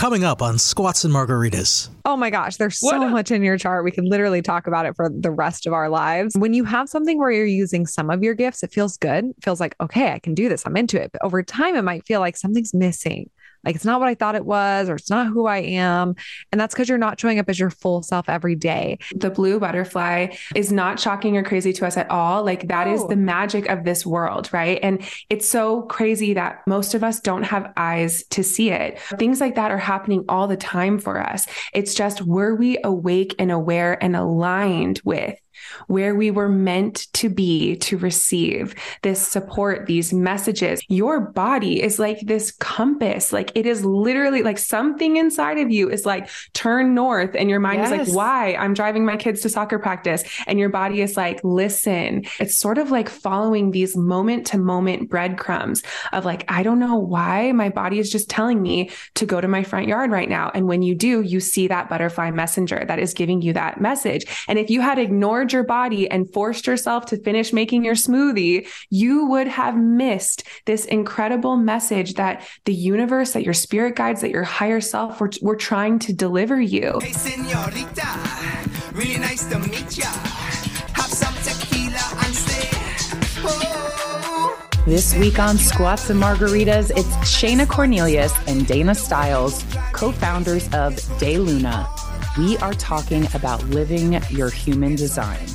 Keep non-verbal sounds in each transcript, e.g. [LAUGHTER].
coming up on Squats and Margaritas. Oh my gosh, there's so what? much in your chart. We can literally talk about it for the rest of our lives. When you have something where you're using some of your gifts, it feels good. It feels like, okay, I can do this. I'm into it. But over time, it might feel like something's missing. Like it's not what I thought it was, or it's not who I am. And that's because you're not showing up as your full self every day. The blue butterfly is not shocking or crazy to us at all. Like that oh. is the magic of this world, right? And it's so crazy that most of us don't have eyes to see it. Things like that are happening all the time for us. It's just were we awake and aware and aligned with where we were meant to be to receive this support, these messages. Your body is like this compass. Like it is literally like something inside of you is like, turn north. And your mind yes. is like, why? I'm driving my kids to soccer practice. And your body is like, listen. It's sort of like following these moment to moment breadcrumbs of like, I don't know why my body is just telling me to go to my front yard right now. And when you do, you see that butterfly messenger that is giving you that message. And if you had ignored your body and forced yourself to finish making your smoothie, you would have missed this incredible message that the universe, that your spirit guides, that your higher self were, were trying to deliver you. Hey, senorita, really nice to meet ya. Have some tequila and stay. Oh. This week on Squats and Margaritas, it's Shayna Cornelius and Dana Stiles, co founders of DayLuna we are talking about living your human design.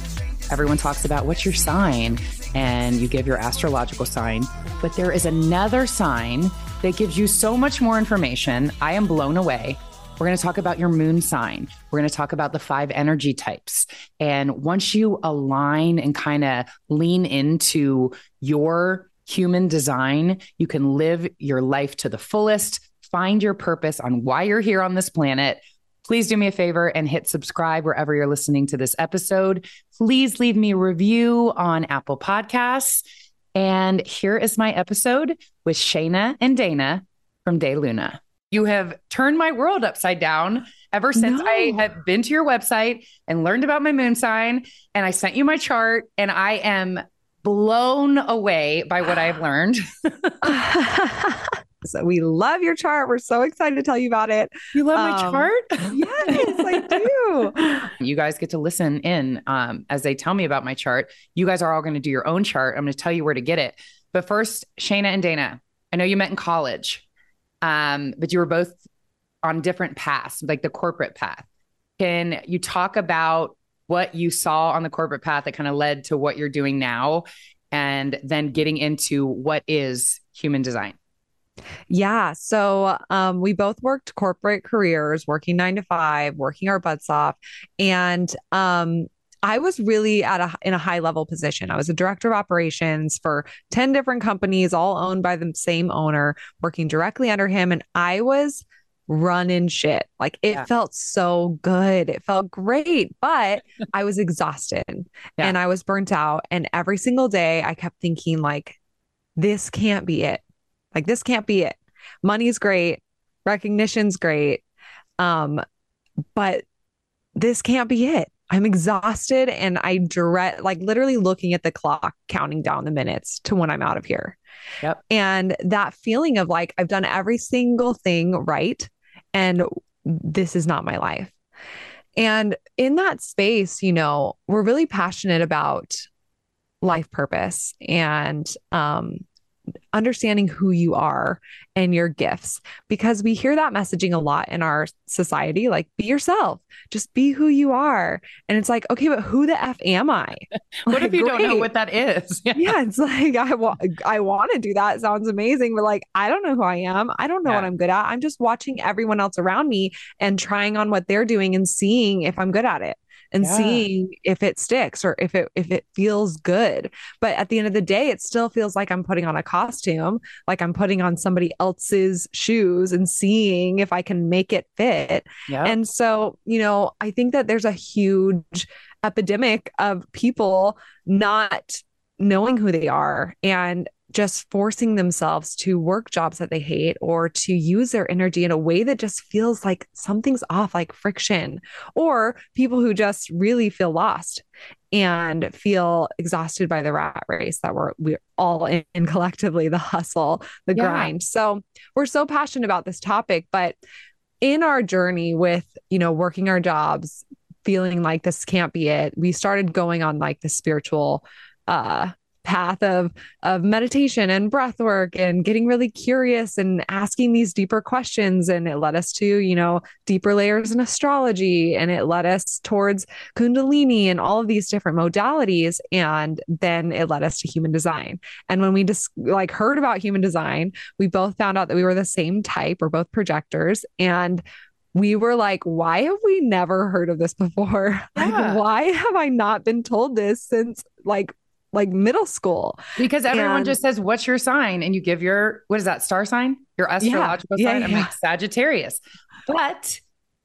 Everyone talks about what's your sign, and you give your astrological sign, but there is another sign that gives you so much more information. I am blown away. We're going to talk about your moon sign. We're going to talk about the five energy types. And once you align and kind of lean into your human design, you can live your life to the fullest, find your purpose on why you're here on this planet Please do me a favor and hit subscribe wherever you're listening to this episode. Please leave me a review on Apple Podcasts. And here is my episode with Shayna and Dana from DayLuna. You have turned my world upside down ever since no. I have been to your website and learned about my moon sign. And I sent you my chart, and I am blown away by what I've [SIGHS] learned. [LAUGHS] [LAUGHS] So we love your chart. We're so excited to tell you about it. You love um, my chart? [LAUGHS] yes, I do. You guys get to listen in um, as they tell me about my chart. You guys are all going to do your own chart. I'm going to tell you where to get it. But first, Shayna and Dana, I know you met in college, um, but you were both on different paths, like the corporate path. Can you talk about what you saw on the corporate path that kind of led to what you're doing now? And then getting into what is human design? Yeah. So um, we both worked corporate careers, working nine to five, working our butts off. And um, I was really at a in a high level position. I was a director of operations for 10 different companies, all owned by the same owner, working directly under him. And I was running shit. Like it yeah. felt so good. It felt great, but I was exhausted yeah. and I was burnt out. And every single day I kept thinking, like, this can't be it. Like this can't be it. Money's great, recognition's great. Um, but this can't be it. I'm exhausted and I dread like literally looking at the clock, counting down the minutes to when I'm out of here. Yep. And that feeling of like I've done every single thing right and this is not my life. And in that space, you know, we're really passionate about life purpose and um understanding who you are and your gifts because we hear that messaging a lot in our society like be yourself just be who you are. And it's like okay but who the f am i? [LAUGHS] What like, if you great. don't know what that is? [LAUGHS] Yeah, yeah it's like i want i want to do that. It sounds amazing but like i don't know who i am. I don't know yeah. what i'm good at. I'm just watching everyone else around me and trying on what they're doing and seeing if i'm good at it and yeah. seeing if it sticks or if it if it feels good. But at the end of the day, it still feels like I'm putting on a costume, like I'm putting on somebody else's shoes and seeing if I can make it fit. Yeah. And so, you know, I think that there's a huge epidemic of people not knowing who they are and just forcing themselves to work jobs that they hate or to use their energy in a way that just feels like something's off, like friction, or people who just really feel lost and feel exhausted by the rat race that we're we're all in, [LAUGHS] in collectively the hustle the yeah. grind so we're so passionate about this topic but in our journey with, you know, working our jobs, feeling like this can't be it, we started going on like the spiritual uh path of of meditation and breath work and getting really curious and asking these deeper questions. And it led us to you know deeper layers in astrology and it led us towards kundalini and all of these different modalities. And then it led us to human design. And when we just like heard about human design we both found out that we were the same type. We're both projectors. And we were like, why have we never heard of this before? [LAUGHS] Yeah. Like, why have I not been told this since like like middle school. Because everyone and, just says, What's your sign? And you give your, what is that, star sign? Your astrological yeah, sign? Yeah, I'm like Sagittarius. But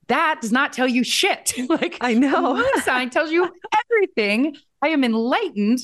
that does not tell you shit. [LAUGHS] like I know. My sign tells you everything. I am enlightened.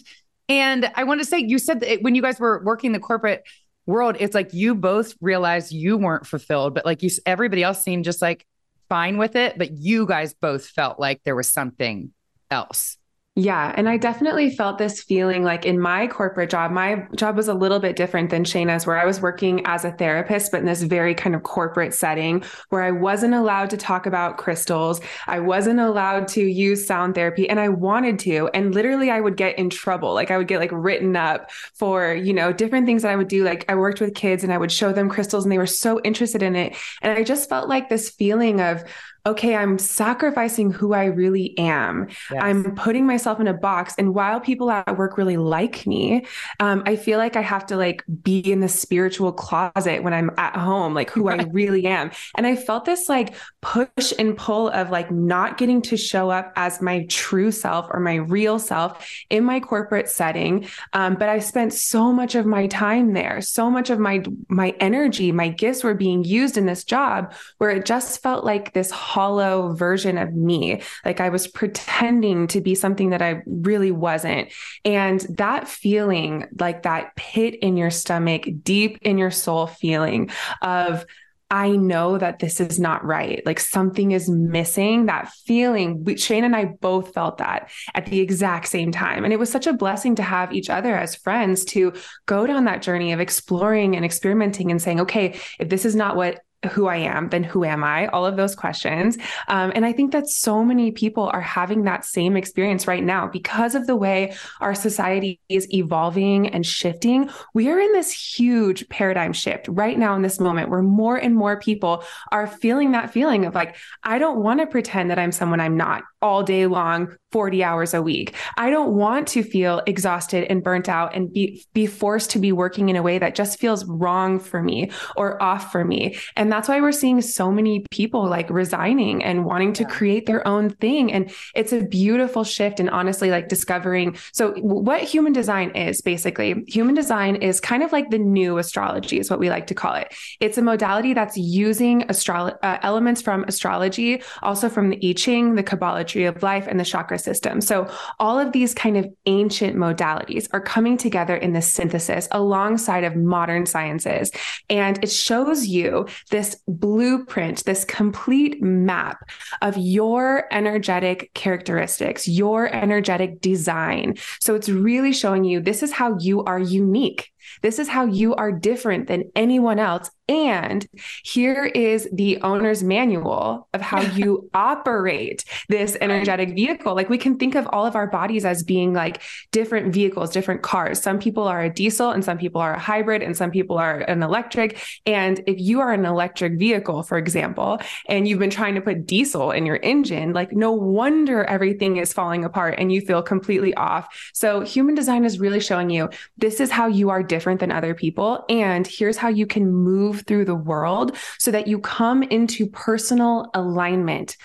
And I want to say, you said that when you guys were working the corporate world, it's like you both realized you weren't fulfilled, but like you, everybody else seemed just like fine with it. But you guys both felt like there was something else. Yeah. And I definitely felt this feeling like in my corporate job, my job was a little bit different than Shayna's, where I was working as a therapist, but in this very kind of corporate setting where I wasn't allowed to talk about crystals. I wasn't allowed to use sound therapy and I wanted to. And literally, I would get in trouble. Like I would get like written up for, you know, different things that I would do. Like I worked with kids and I would show them crystals and they were so interested in it. And I just felt like this feeling of, okay, I'm sacrificing who I really am. Yes. I'm putting myself in a box. And while people at work really like me, um, I feel like I have to like be in the spiritual closet when I'm at home, like who right. I [LAUGHS] really am. And I felt this like push and pull of like not getting to show up as my true self or my real self in my corporate setting. Um, but I spent so much of my time there, so much of my my energy, my gifts were being used in this job where it just felt like this hollow version of me. Like I was pretending to be something that I really wasn't. And that feeling, like that pit in your stomach, deep in your soul feeling of, I know that this is not right. Like something is missing. That feeling, we, Shane and I both felt that at the exact same time. And it was such a blessing to have each other as friends to go down that journey of exploring and experimenting and saying, okay, if this is not what who I am, then who am I? All of those questions. Um, and I think that so many people are having that same experience right now because of the way our society is evolving and shifting. We are in this huge paradigm shift right now in this moment where more and more people are feeling that feeling of like, I don't want to pretend that I'm someone I'm not all day long 40 hours a week. I don't want to feel exhausted and burnt out and be be forced to be working in a way that just feels wrong for me or off for me. And that's why we're seeing so many people like resigning and wanting to create their own thing and it's a beautiful shift and honestly like discovering so what human design is basically human design is kind of like the new astrology is what we like to call it. It's a modality that's using astro- uh, elements from astrology, also from the I Ching, the Kabbalah tree of life and the chakra system. So all of these kind of ancient modalities are coming together in this synthesis alongside of modern sciences. And it shows you this blueprint, this complete map of your energetic characteristics, your energetic design. So it's really showing you this is how you are unique. This is how you are different than anyone else. And here is the owner's manual of how [LAUGHS] you operate this energetic vehicle. Like we can think of all of our bodies as being like different vehicles, different cars. Some people are a diesel and some people are a hybrid and some people are an electric. And if you are an electric vehicle, for example, and you've been trying to put diesel in your engine, like no wonder everything is falling apart and you feel completely off. So human design is really showing you this is how you are different than other people. And here's how you can move through the world so that you come into personal alignment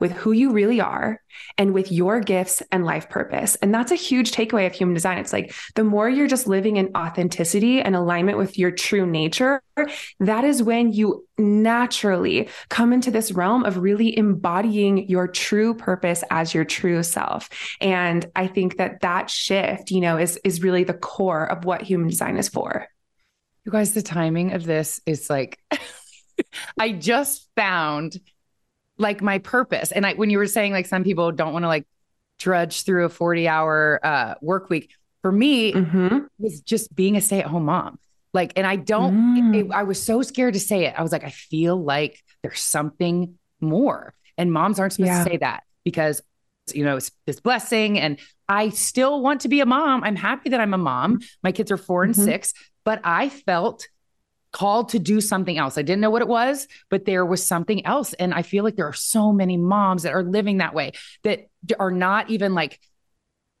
with who you really are and with your gifts and life purpose. And that's a huge takeaway of human design. It's like the more you're just living in authenticity and alignment with your true nature, that is when you naturally come into this realm of really embodying your true purpose as your true self. And I think that that shift, you know, is is really the core of what human design is for. You guys, the timing of this is like, [LAUGHS] I just found like my purpose. And I, when you were saying like some people don't want to like drudge through a 40 hour uh, work week, for me, mm-hmm. was just being a stay at home mom. Like, and I don't, mm. it, I was so scared to say it. I was like, I feel like there's something more. And moms aren't supposed yeah. to say that because, you know, it's this blessing. And I still want to be a mom. I'm happy that I'm a mom. My kids are 4 and mm-hmm. six, but I felt called to do something else. I didn't know what it was, but there was something else. And I feel like there are so many moms that are living that way that are not even like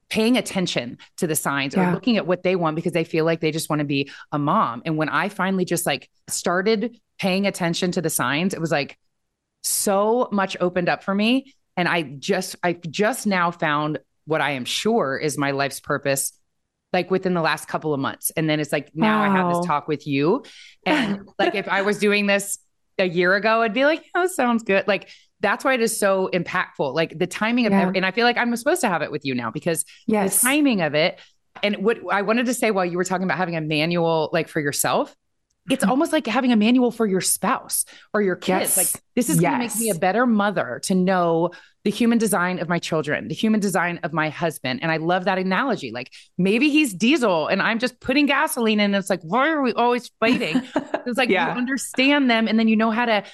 paying attention to the signs yeah. or looking at what they want because they feel like they just want to be a mom. And when I finally just like started paying attention to the signs, it was like so much opened up for me. And I just, I just now found what I am sure is my life's purpose like within the last couple of months. And then it's like, now wow. I have this talk with you. And [LAUGHS] like, if I was doing this a year ago, I'd be like, oh, sounds good. Like, that's why it is so impactful. Like the timing of yeah. and I feel like I'm supposed to have it with you now because yes. the timing of it. And what I wanted to say while you were talking about having a manual like for yourself, it's [LAUGHS] almost like having a manual for your spouse or your kids. Yes. Like this is yes. going to make me a better mother to know the human design of my children, the human design of my husband. And I love that analogy. Like maybe he's diesel and I'm just putting gasoline in. And it's like, why are we always fighting? [LAUGHS] it's like yeah. you understand them and then you know how to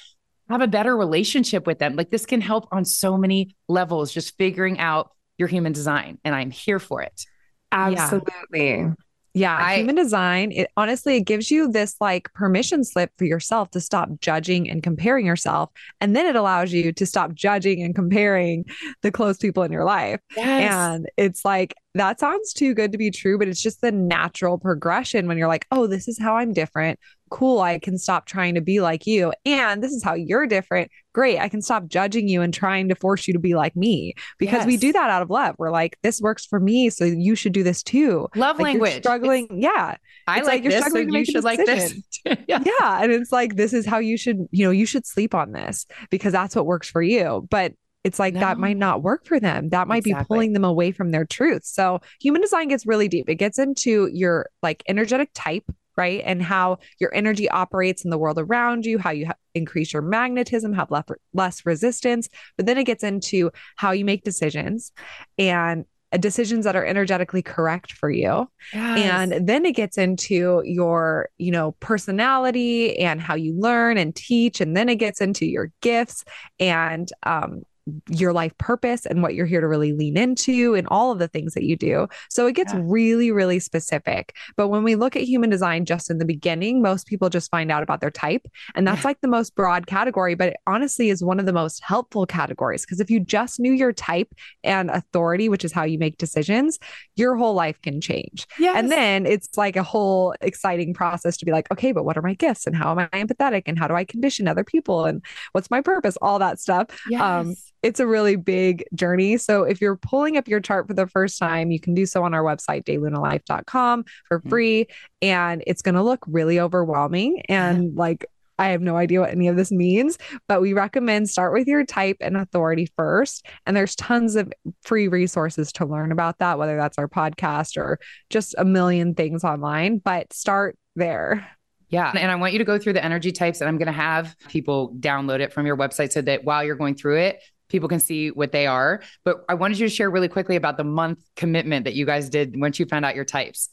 have a better relationship with them. Like this can help on so many levels, just figuring out your human design. And I'm here for it. Absolutely. Yeah. Yeah, I, human design, it honestly it gives you this like permission slip for yourself to stop judging and comparing yourself. And then it allows you to stop judging and comparing the close people in your life. Yes. And it's like that sounds too good to be true, but it's just the natural progression when you're like, oh, this is how I'm different cool, I can stop trying to be like you. And this is how you're different. Great. I can stop judging you and trying to force you to be like me because yes. we do that out of love. We're like, this works for me. So you should do this too. Love like language. struggling. It's, yeah. I like, like you're this, struggling so to make you should like this. yeah. [LAUGHS] yeah. And it's like, this is how you should, you know, you should sleep on this because that's what works for you. But it's like no. that might not work for them. That might exactly. be pulling them away from their truth. So human design gets really deep. It gets into your like energetic type, right? And how your energy operates in the world around you, how you ha- increase your magnetism, have less, less resistance. But then it gets into how you make decisions and uh, decisions that are energetically correct for you. Yes. And then it gets into your, you know, personality and how you learn and teach. And then it gets into your gifts and um, your life purpose and what you're here to really lean into and all of the things that you do. So it gets yeah. really, really specific. But when we look at human design just in the beginning, most people just find out about their type. And that's yeah. like the most broad category, but it honestly is one of the most helpful categories. Because if you just knew your type and authority, which is how you make decisions, your whole life can change. Yes. And then it's like a whole exciting process to be like, okay, but what are my gifts and how am I empathetic and how do I condition other people and what's my purpose? All that stuff. Um, yes. Um, it's a really big journey. So if you're pulling up your chart for the first time, you can do so on our website, daylunalife.com for mm-hmm. free. And it's going to look really overwhelming. And [LAUGHS] like, I have no idea what any of this means, but we recommend start with your type and authority first. And there's tons of free resources to learn about that, whether that's our podcast or just a million things online, but start there. Yeah. And I want you to go through the energy types, and I'm going to have people download it from your website so that while you're going through it, people can see what they are. But I wanted you to share really quickly about the month commitment that you guys did once you found out your types.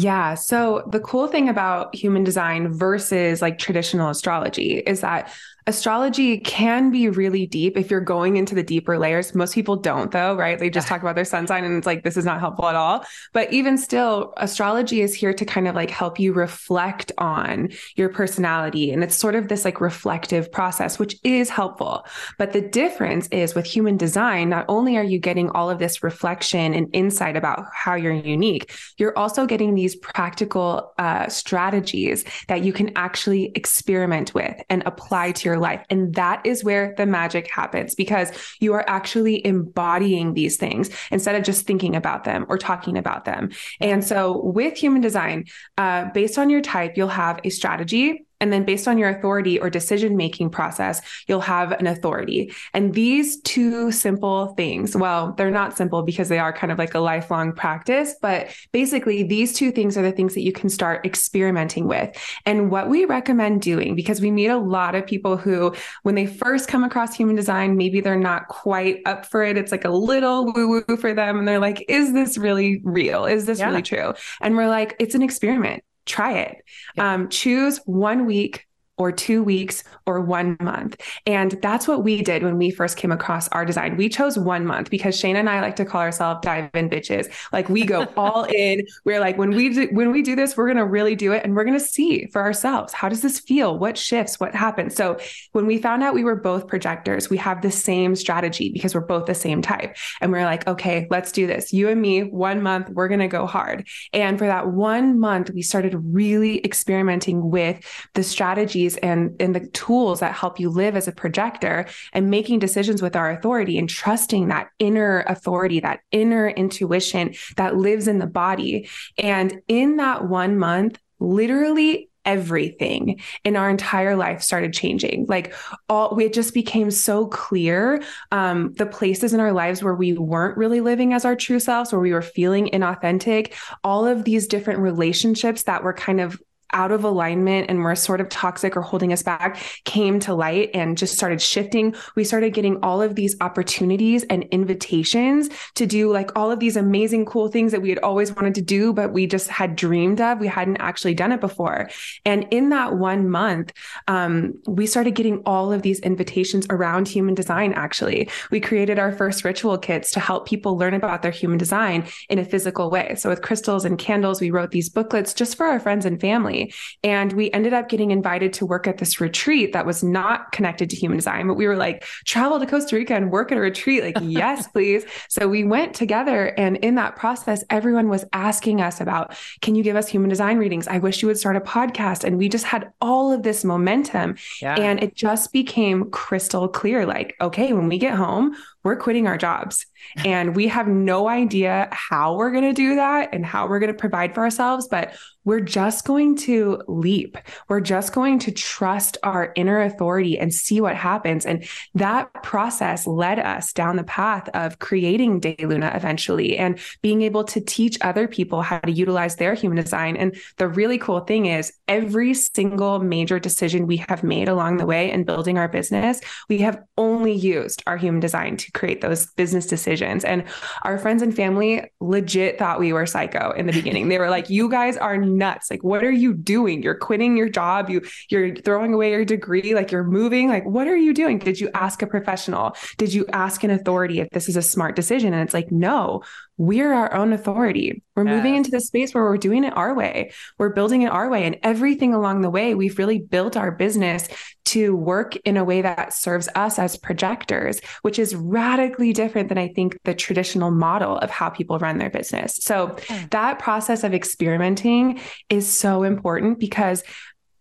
Yeah. So the cool thing about human design versus like traditional astrology is that astrology can be really deep if you're going into the deeper layers. Most people don't, though, right? They just talk about their sun sign and it's like, this is not helpful at all. But even still, astrology is here to kind of like help you reflect on your personality. And it's sort of this like reflective process, which is helpful. But the difference is with human design, not only are you getting all of this reflection and insight about how you're unique, you're also getting these practical uh, strategies that you can actually experiment with and apply to your life. And that is where the magic happens because you are actually embodying these things instead of just thinking about them or talking about them. And so with human design, uh, based on your type, you'll have a strategy and then based on your authority or decision making process, you'll have an authority. And these two simple things, well, they're not simple because they are kind of like a lifelong practice, but basically these two things are the things that you can start experimenting with. And what we recommend doing, because we meet a lot of people who, when they first come across human design, maybe they're not quite up for it. It's like a little woo woo for them. And they're like, is this really real? Is this yeah. really true? And we're like, it's an experiment try it. Yeah. Um, choose one week or two weeks or one month. And that's what we did when we first came across our design. We chose one month because Shane and I like to call ourselves dive in bitches. Like we go [LAUGHS] all in. We're like, when we do, when we do this, we're going to really do it and we're going to see for ourselves. How does this feel? What shifts? What happens? So when we found out we were both projectors, we have the same strategy because we're both the same type. And we're like, okay, let's do this. You and me, one month, we're going to go hard. And for that one month, we started really experimenting with the strategies and, and the tools that help you live as a projector and making decisions with our authority and trusting that inner authority, that inner intuition that lives in the body. And in that one month, literally everything in our entire life started changing like all it just became so clear um, the places in our lives where we weren't really living as our true selves where we were feeling inauthentic all of these different relationships that were kind of out of alignment and were sort of toxic or holding us back came to light and just started shifting. We started getting all of these opportunities and invitations to do like all of these amazing, cool things that we had always wanted to do, but we just had dreamed of. We hadn't actually done it before. And in that one month, um, we started getting all of these invitations around human design, actually. We created our first ritual kits to help people learn about their human design in a physical way. So with crystals and candles, we wrote these booklets just for our friends and family and we ended up getting invited to work at this retreat that was not connected to human design, but we were like, travel to Costa Rica and work at a retreat. Like, [LAUGHS] yes, please. So we went together. And in that process, everyone was asking us about, can you give us human design readings? I wish you would start a podcast. And we just had all of this momentum. Yeah. And it just became crystal clear like, okay, when we get home, we're quitting our jobs [LAUGHS] and we have no idea how we're going to do that and how we're going to provide for ourselves, but we're just going to leap. We're just going to trust our inner authority and see what happens. And that process led us down the path of creating DayLuna eventually and being able to teach other people how to utilize their human design. And the really cool thing is every single major decision we have made along the way in building our business, we have only used our human design to create those business decisions. And our friends and family legit thought we were psycho in the beginning. They were like, "You guys are nuts. Like what are you doing? You're quitting your job, you you're throwing away your degree, like you're moving. Like what are you doing? Did you ask a professional? Did you ask an authority if this is a smart decision?" And it's like, "No, we're our own authority. We're yes. moving into the space where we're doing it our way. We're building it our way. And everything along the way, we've really built our business to work in a way that serves us as projectors, which is radically different than I think the traditional model of how people run their business. So that process of experimenting is so important because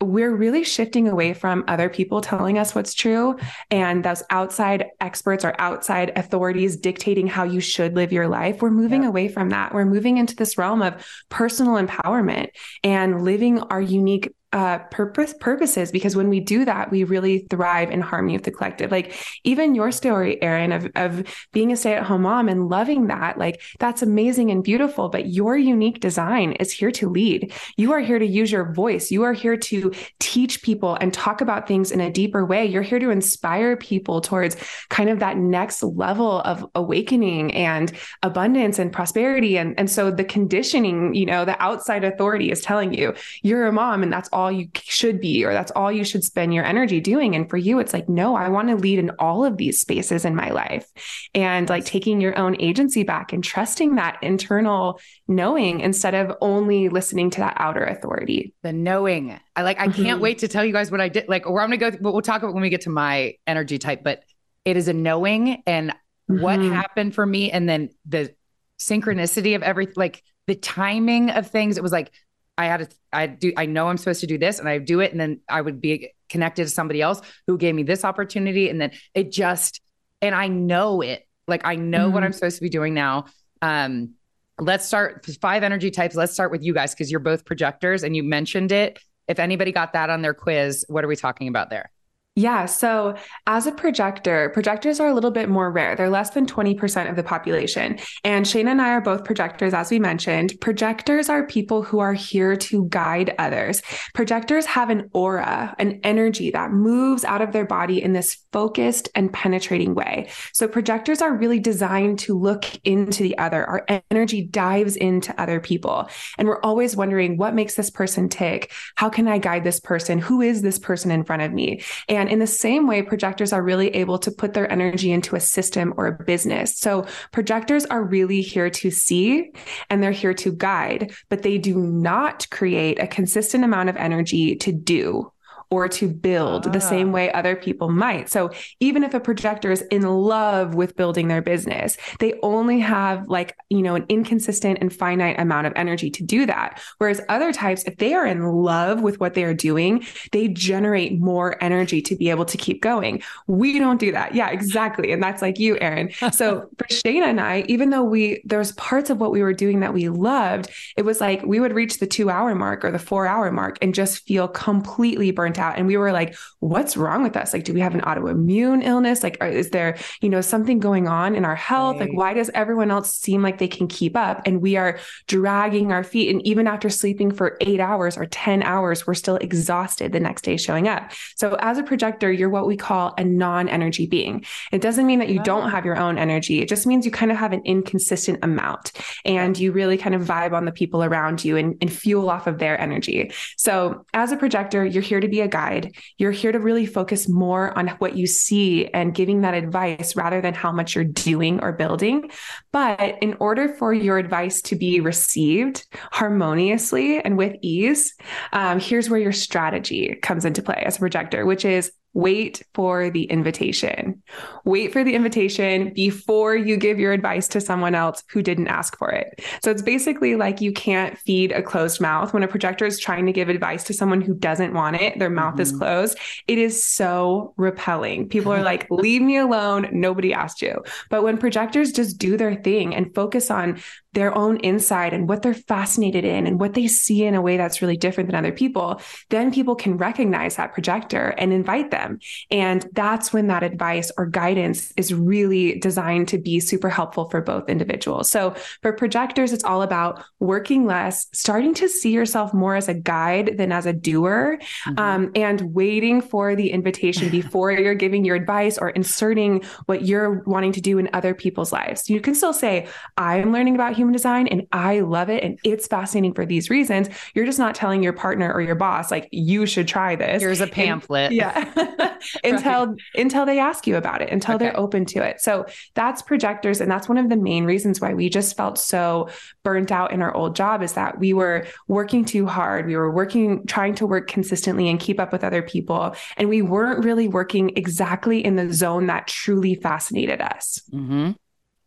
we're really shifting away from other people telling us what's true and those outside experts or outside authorities dictating how you should live your life. We're moving yeah. away from that. We're moving into this realm of personal empowerment and living our unique uh, purpose purposes because when we do that, we really thrive in harmony with the collective. Like even your story, Erin, of of being a stay at home mom and loving that, like that's amazing and beautiful. But your unique design is here to lead. You are here to use your voice. You are here to teach people and talk about things in a deeper way. You're here to inspire people towards kind of that next level of awakening and abundance and prosperity. And and so the conditioning, you know, the outside authority is telling you you're a mom and that's all you should be or that's all you should spend your energy doing. And for you it's like no i want to lead in all of these spaces in my life. And like taking your own agency back and trusting that internal knowing instead of only listening to that outer authority. The knowing. I like i can't mm-hmm. wait to tell you guys what i did like or i'm gonna go but we'll talk about when we get to my energy type but it is a knowing and mm-hmm. what happened for me and then the synchronicity of everything like the timing of things. It was like I had to, I do, I know I'm supposed to do this and I do it. And then I would be connected to somebody else who gave me this opportunity. And then it just, and I know it, like I know mm-hmm. what I'm supposed to be doing now. Um, let's start five energy types. Let's start with you guys because you're both projectors and you mentioned it. If anybody got that on their quiz, what are we talking about there? Yeah. So, as a projector, projectors are a little bit more rare. They're less than 20% of the population. And Shayna and I are both projectors, as we mentioned. Projectors are people who are here to guide others. Projectors have an aura, an energy that moves out of their body in this focused and penetrating way. So, projectors are really designed to look into the other. Our energy dives into other people. And we're always wondering what makes this person tick? How can I guide this person? Who is this person in front of me? And and in the same way, projectors are really able to put their energy into a system or a business. So projectors are really here to see and they're here to guide, but they do not create a consistent amount of energy to do or to build ah. the same way other people might. So even if a projector is in love with building their business, they only have like, you know, an inconsistent and finite amount of energy to do that. Whereas other types, if they are in love with what they are doing, they generate more energy to be able to keep going. We don't do that. Yeah, exactly. And that's like you, Erin. So [LAUGHS] for Shayna and I, even though we, there's parts of what we were doing that we loved, it was like we would reach the two hour mark or the four hour mark and just feel completely burnt burnt out. And we were like, what's wrong with us? Like, do we have an autoimmune illness? Like, is there, you know, something going on in our health? Right. Like, why does everyone else seem like they can keep up? And we are dragging our feet. And even after sleeping for eight hours or 10 hours, we're still exhausted the next day showing up. So, as a projector, you're what we call a non energy being. It doesn't mean that you don't have your own energy. It just means you kind of have an inconsistent amount and you really kind of vibe on the people around you and, and fuel off of their energy. So, as a projector, you're here to be a guide. You're here to really focus more on what you see and giving that advice rather than how much you're doing or building. But in order for your advice to be received harmoniously and with ease, um, here's where your strategy comes into play as a projector, which is wait for the invitation. Wait for the invitation before you give your advice to someone else who didn't ask for it. So it's basically like you can't feed a closed mouth. When a projector is trying to give advice to someone who doesn't want it, their mouth mm-hmm. is closed. It is so repelling. People are like, leave me alone. Nobody asked you. But when projectors just do their thing and focus on their own insight and what they're fascinated in and what they see in a way that's really different than other people, then people can recognize that projector and invite them. And that's when that advice or guidance is really designed to be super helpful for both individuals. So for projectors, it's all about working less, starting to see yourself more as a guide than as a doer, mm-hmm. um, and waiting for the invitation [LAUGHS] before you're giving your advice or inserting what you're wanting to do in other people's lives. You can still say, I'm learning about human human design and I love it and it's fascinating for these reasons. You're just not telling your partner or your boss like you should try this. Here's a pamphlet. And, yeah. [LAUGHS] [LAUGHS] until right. until they ask you about it, until okay. they're open to it. So that's projectors and that's one of the main reasons why we just felt so burnt out in our old job is that we were working too hard. We were working trying to work consistently and keep up with other people and we weren't really working exactly in the zone that truly fascinated us. hmm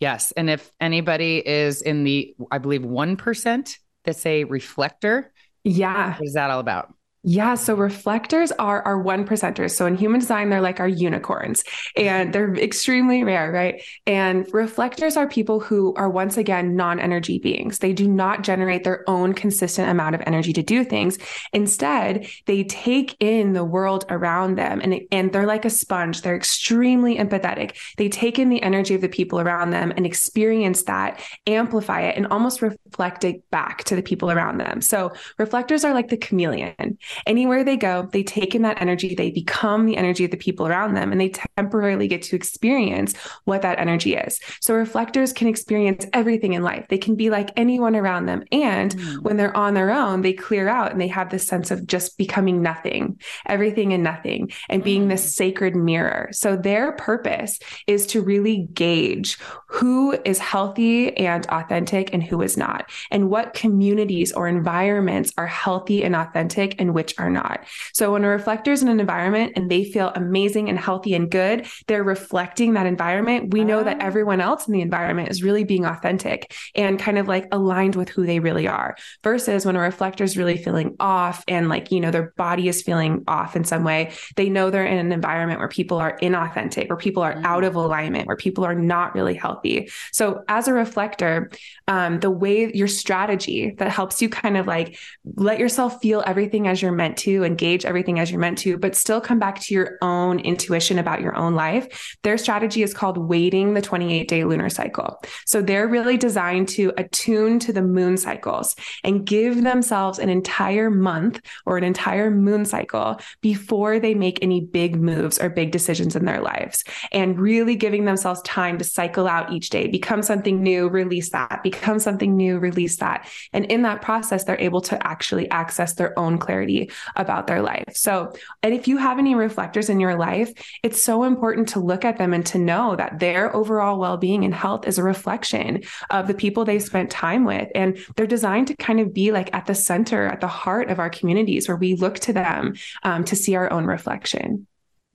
Yes. And if anybody is in the, I believe, 1% that's a reflector. Yeah. What is that all about? Yeah, so reflectors are our one percenters. So in human design, they're like our unicorns and they're extremely rare, right? And reflectors are people who are once again non energy beings. They do not generate their own consistent amount of energy to do things. Instead, they take in the world around them and, and they're like a sponge. They're extremely empathetic. They take in the energy of the people around them and experience that, amplify it, and almost reflect it back to the people around them. So reflectors are like the chameleon. Anywhere they go, they take in that energy, they become the energy of the people around them, and they temporarily get to experience what that energy is. So reflectors can experience everything in life. They can be like anyone around them. And mm. when they're on their own, they clear out and they have this sense of just becoming nothing, everything and nothing, and being this sacred mirror. So their purpose is to really gauge who is healthy and authentic and who is not, and what communities or environments are healthy and authentic and which are not. So when a reflector is in an environment and they feel amazing and healthy and good, they're reflecting that environment. We know that ah. everyone else in the environment is really being authentic and kind of like aligned with who they really are. Versus when a reflector is really feeling off and like, you know, their body is feeling off in some way, they know they're in an environment where people are inauthentic, where people are out of alignment, where people are not really healthy. So as a reflector, um, the way your strategy that helps you kind of like let yourself feel everything as you're you're meant to, engage everything as you're meant to, but still come back to your own intuition about your own life. Their strategy is called waiting the 28 day lunar cycle. So they're really designed to attune to the moon cycles and give themselves an entire month or an entire moon cycle before they make any big moves or big decisions in their lives and really giving themselves time to cycle out each day, become something new, release that, become something new, release that. And in that process, they're able to actually access their own clarity about their life. So, and if you have any reflectors in your life, it's so important to look at them and to know that their overall well being and health is a reflection of the people they spent time with. And they're designed to kind of be like at the center, at the heart of our communities where we look to them um, to see our own reflection.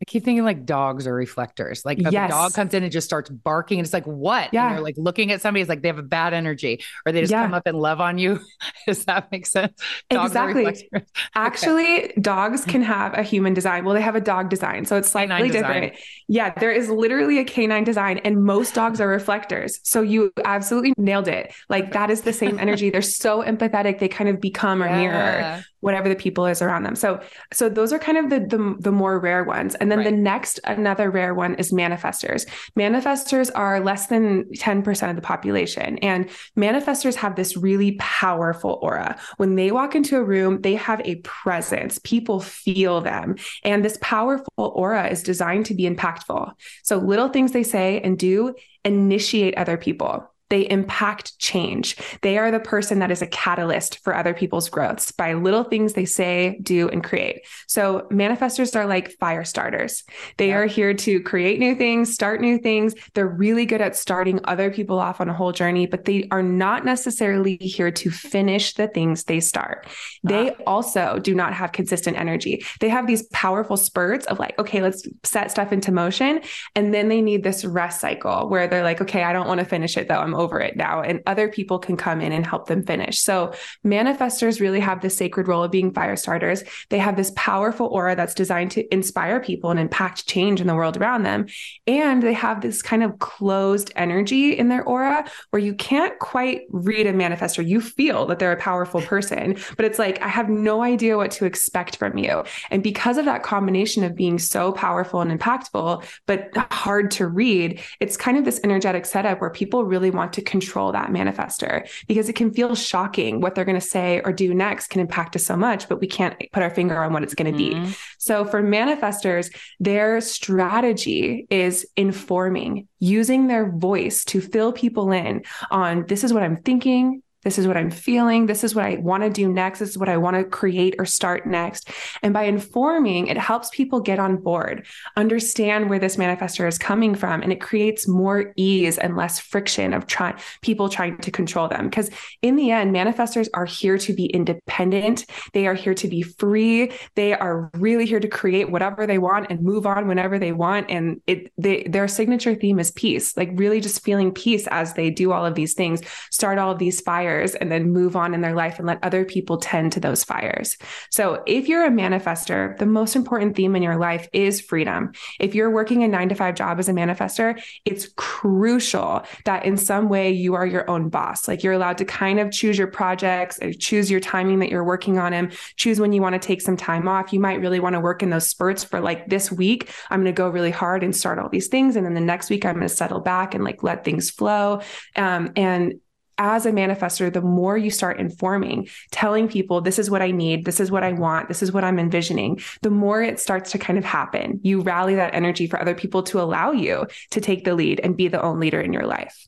I keep thinking like dogs are reflectors. Like yes. a dog comes in and just starts barking, and it's like, what? Yeah. And they're like looking at somebody, it's like they have a bad energy, or they just yeah. come up and love on you. [LAUGHS] Does that make sense? Dogs exactly. [LAUGHS] Actually, okay. dogs hmm. can have a human design. Well, they have a dog design, so it's slightly different. Yeah, there is literally a canine design, and most dogs are reflectors. So you absolutely nailed it. Like that is the same energy. They're so empathetic; they kind of become or yeah. mirror whatever the people is around them. So so those are kind of the the, the more rare ones. And then right. the next another rare one is manifestors. Manifestors are less than 10% of the population and manifestors have this really powerful aura. When they walk into a room, they have a presence. People feel them. And this powerful aura is designed to be impactful. So little things they say and do initiate other people. They impact change. They are the person that is a catalyst for other people's growths by little things they say, do, and create. So manifestors are like fire starters. They yeah. are here to create new things, start new things. They're really good at starting other people off on a whole journey, but they are not necessarily here to finish the things they start. They ah. also do not have consistent energy. They have these powerful spurts of like, okay, let's set stuff into motion. And then they need this rest cycle where they're like, okay, I don't want to finish it though. I'm over it now and other people can come in and help them finish. So manifestors really have this sacred role of being fire starters. They have this powerful aura that's designed to inspire people and impact change in the world around them. And they have this kind of closed energy in their aura where you can't quite read a manifestor. You feel that they're a powerful person, but it's like, I have no idea what to expect from you. And because of that combination of being so powerful and impactful, but hard to read, it's kind of this energetic setup where people really want want to control that manifestor because it can feel shocking what they're going to say or do next can impact us so much, but we can't put our finger on what it's going to mm-hmm. be. So for manifestors, their strategy is informing, using their voice to fill people in on this is what I'm thinking, this is what I'm feeling. This is what I want to do next. This is what I want to create or start next. And by informing, it helps people get on board, understand where this manifestor is coming from, and it creates more ease and less friction of trying people trying to control them. Because in the end, manifestors are here to be independent. They are here to be free. They are really here to create whatever they want and move on whenever they want. And it they, their signature theme is peace, like really just feeling peace as they do all of these things, start all of these fires fires and then move on in their life and let other people tend to those fires. So, if you're a manifestor, the most important theme in your life is freedom. If you're working a nine to five job as a manifester, it's crucial that in some way you are your own boss. Like you're allowed to kind of choose your projects, choose your timing that you're working on them, choose when you want to take some time off. You might really want to work in those spurts for like this week, I'm going to go really hard and start all these things. And then the next week, I'm going to settle back and like let things flow. Um, and as a manifestor, the more you start informing, telling people, this is what I need, this is what I want, this is what I'm envisioning, the more it starts to kind of happen. You rally that energy for other people to allow you to take the lead and be the own leader in your life.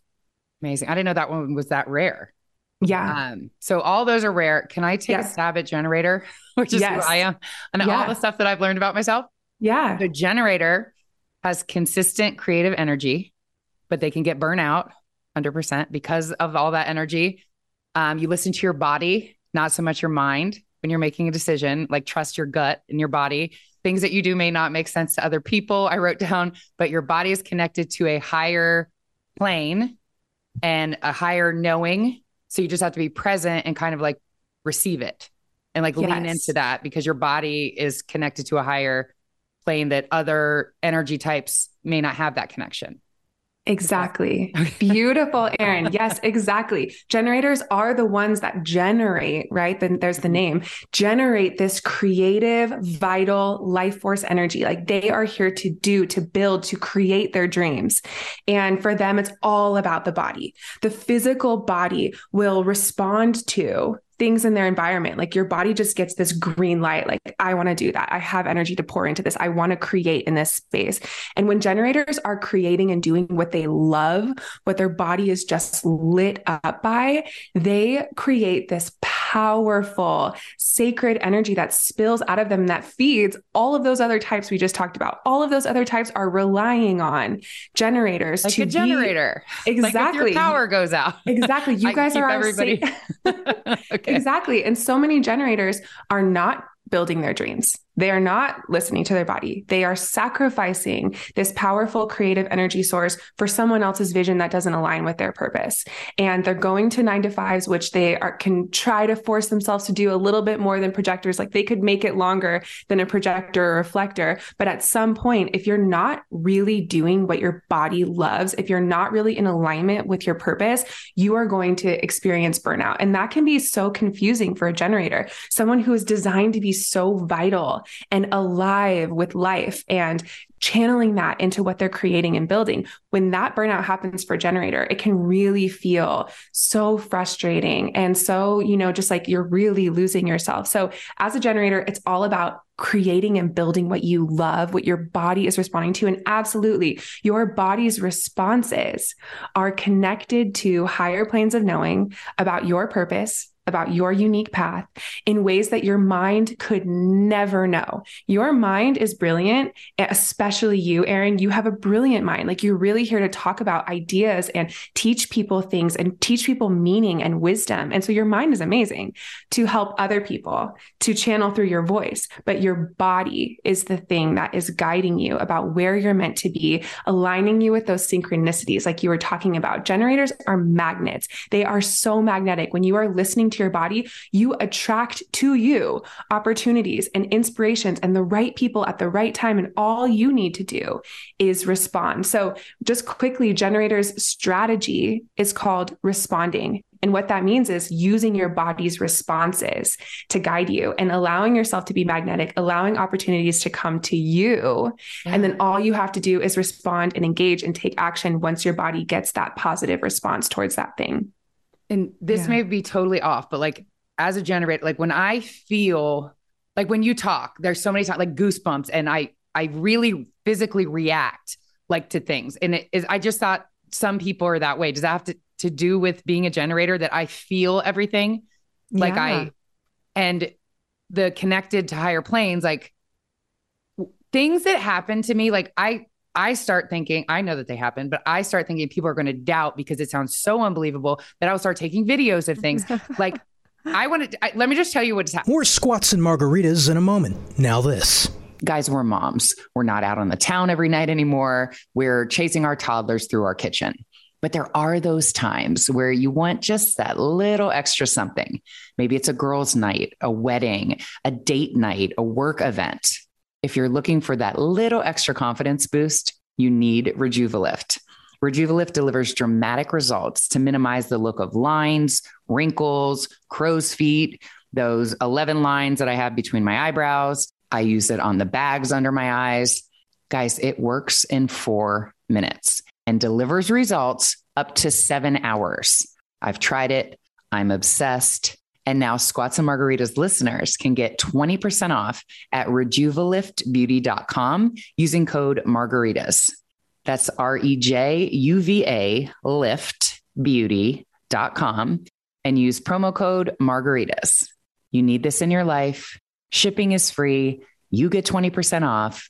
Amazing. I didn't know that one was that rare. Yeah. Um, so all those are rare. Can I take yes. a stab at generator, [LAUGHS] which is yes. who I am, and yeah. all the stuff that I've learned about myself? Yeah. The generator has consistent creative energy, but they can get burnout 100% because of all that energy. Um, you listen to your body, not so much your mind when you're making a decision, like trust your gut and your body. Things that you do may not make sense to other people. I wrote down, but your body is connected to a higher plane and a higher knowing. So you just have to be present and kind of like receive it and like yes. lean into that because your body is connected to a higher plane that other energy types may not have that connection. Exactly. [LAUGHS] Beautiful, Erin. Yes, exactly. Generators are the ones that generate, right? Then there's the mm-hmm. name, generate this creative, mm-hmm. vital life force energy. Like they are here to do, to build, to create their dreams. And for them, it's all about the body. The physical body will respond to things in their environment. Like your body just gets this green light. Like, I want to do that. I have energy to pour into this. I want to create in this space. And when generators are creating and doing what they love, what their body is just lit up by, they create this powerful, sacred energy that spills out of them that feeds all of those other types we just talked about. All of those other types are relying on generators like to a be, generator. Exactly. Like power goes out. Exactly. You guys are everybody. [LAUGHS] [LAUGHS] okay. Exactly. And so many generators are not building their dreams. They are not listening to their body. They are sacrificing this powerful creative energy source for someone else's vision that doesn't align with their purpose. And they're going to nine to fives, which they are, can try to force themselves to do a little bit more than projectors. Like they could make it longer than a projector or reflector. But at some point, if you're not really doing what your body loves, if you're not really in alignment with your purpose, you are going to experience burnout. And that can be so confusing for a generator, someone who is designed to be so vital and alive with life and channeling that into what they're creating and building. When that burnout happens for generator, it can really feel so frustrating and so, you know, just like you're really losing yourself. So as a generator, it's all about creating and building what you love, what your body is responding to. And absolutely, your body's responses are connected to higher planes of knowing about your purpose, about your unique path in ways that your mind could never know. Your mind is brilliant, especially you, Erin. You have a brilliant mind. Like you're really here to talk about ideas and teach people things and teach people meaning and wisdom. And so your mind is amazing to help other people to channel through your voice. But your body is the thing that is guiding you about where you're meant to be, aligning you with those synchronicities, like you were talking about. Generators are magnets, they are so magnetic. When you are listening to to your body, you attract to you opportunities and inspirations and the right people at the right time. And all you need to do is respond. So, just quickly, generators' strategy is called responding. And what that means is using your body's responses to guide you and allowing yourself to be magnetic, allowing opportunities to come to you. Yeah. And then all you have to do is respond and engage and take action once your body gets that positive response towards that thing and this yeah. may be totally off, but like as a generator, like when I feel like when you talk, there's so many times like goosebumps, and I I really physically react like to things. And it is I just thought some people are that way. Does that have to to do with being a generator that I feel everything? Like yeah. I and the connected to higher planes, like things that happen to me, like I I start thinking, I know that they happen, but I start thinking people are going to doubt because it sounds so unbelievable that I'll start taking videos of things. [LAUGHS] like, I want to, let me just tell you what's happening. More squats and margaritas in a moment. Now, this. Guys, we're moms. We're not out on the town every night anymore. We're chasing our toddlers through our kitchen. But there are those times where you want just that little extra something. Maybe it's a girls' night, a wedding, a date night, a work event. If you're looking for that little extra confidence boost, you need Rejuvalift. Rejuvalift delivers dramatic results to minimize the look of lines, wrinkles, crow's feet, those 11 lines that I have between my eyebrows. I use it on the bags under my eyes. Guys, it works in four minutes and delivers results up to seven hours. I've tried it. I'm obsessed. And now Squats and Margaritas listeners can get 20% off at rejuvaliftbeauty.com using code margaritas. That's R E J U V A liftbeauty.com and use promo code margaritas. You need this in your life. Shipping is free. You get 20% off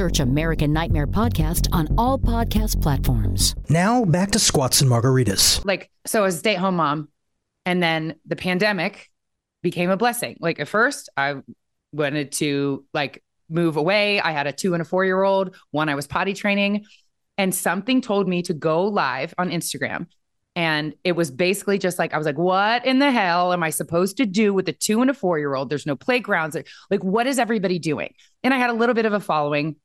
Search American Nightmare Podcast on all podcast platforms. Now back to squats and margaritas. Like, so as a stay at home mom, and then the pandemic became a blessing. Like, at first, I wanted to like move away. I had a two and a four year old, one I was potty training, and something told me to go live on Instagram. And it was basically just like, I was like, what in the hell am I supposed to do with a two and a four year old? There's no playgrounds. Like, what is everybody doing? And I had a little bit of a following,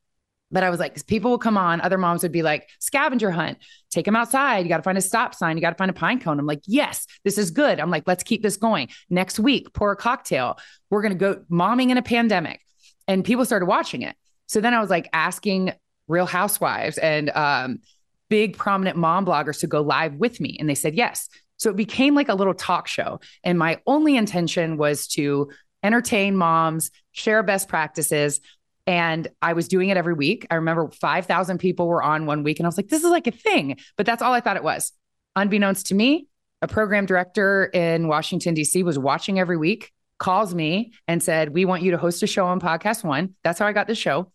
but I was like, people will come on. Other moms would be like, scavenger hunt, take them outside. You got to find a stop sign. You got to find a pine cone. I'm like, yes, this is good. I'm like, let's keep this going. Next week, pour a cocktail. We're going to go momming in a pandemic and people started watching it. So then I was like asking Real Housewives and um, big prominent mom bloggers to go live with me, and they said yes. So it became like a little talk show, and my only intention was to entertain moms, share best practices. And I was doing it every week. I remember 5,000 people were on one week, and I was like, this is like a thing. But that's all I thought it was. Unbeknownst to me, a program director in Washington, D.C. was watching every week calls me and said, We want you to host a show on Podcast One. That's how I got the show.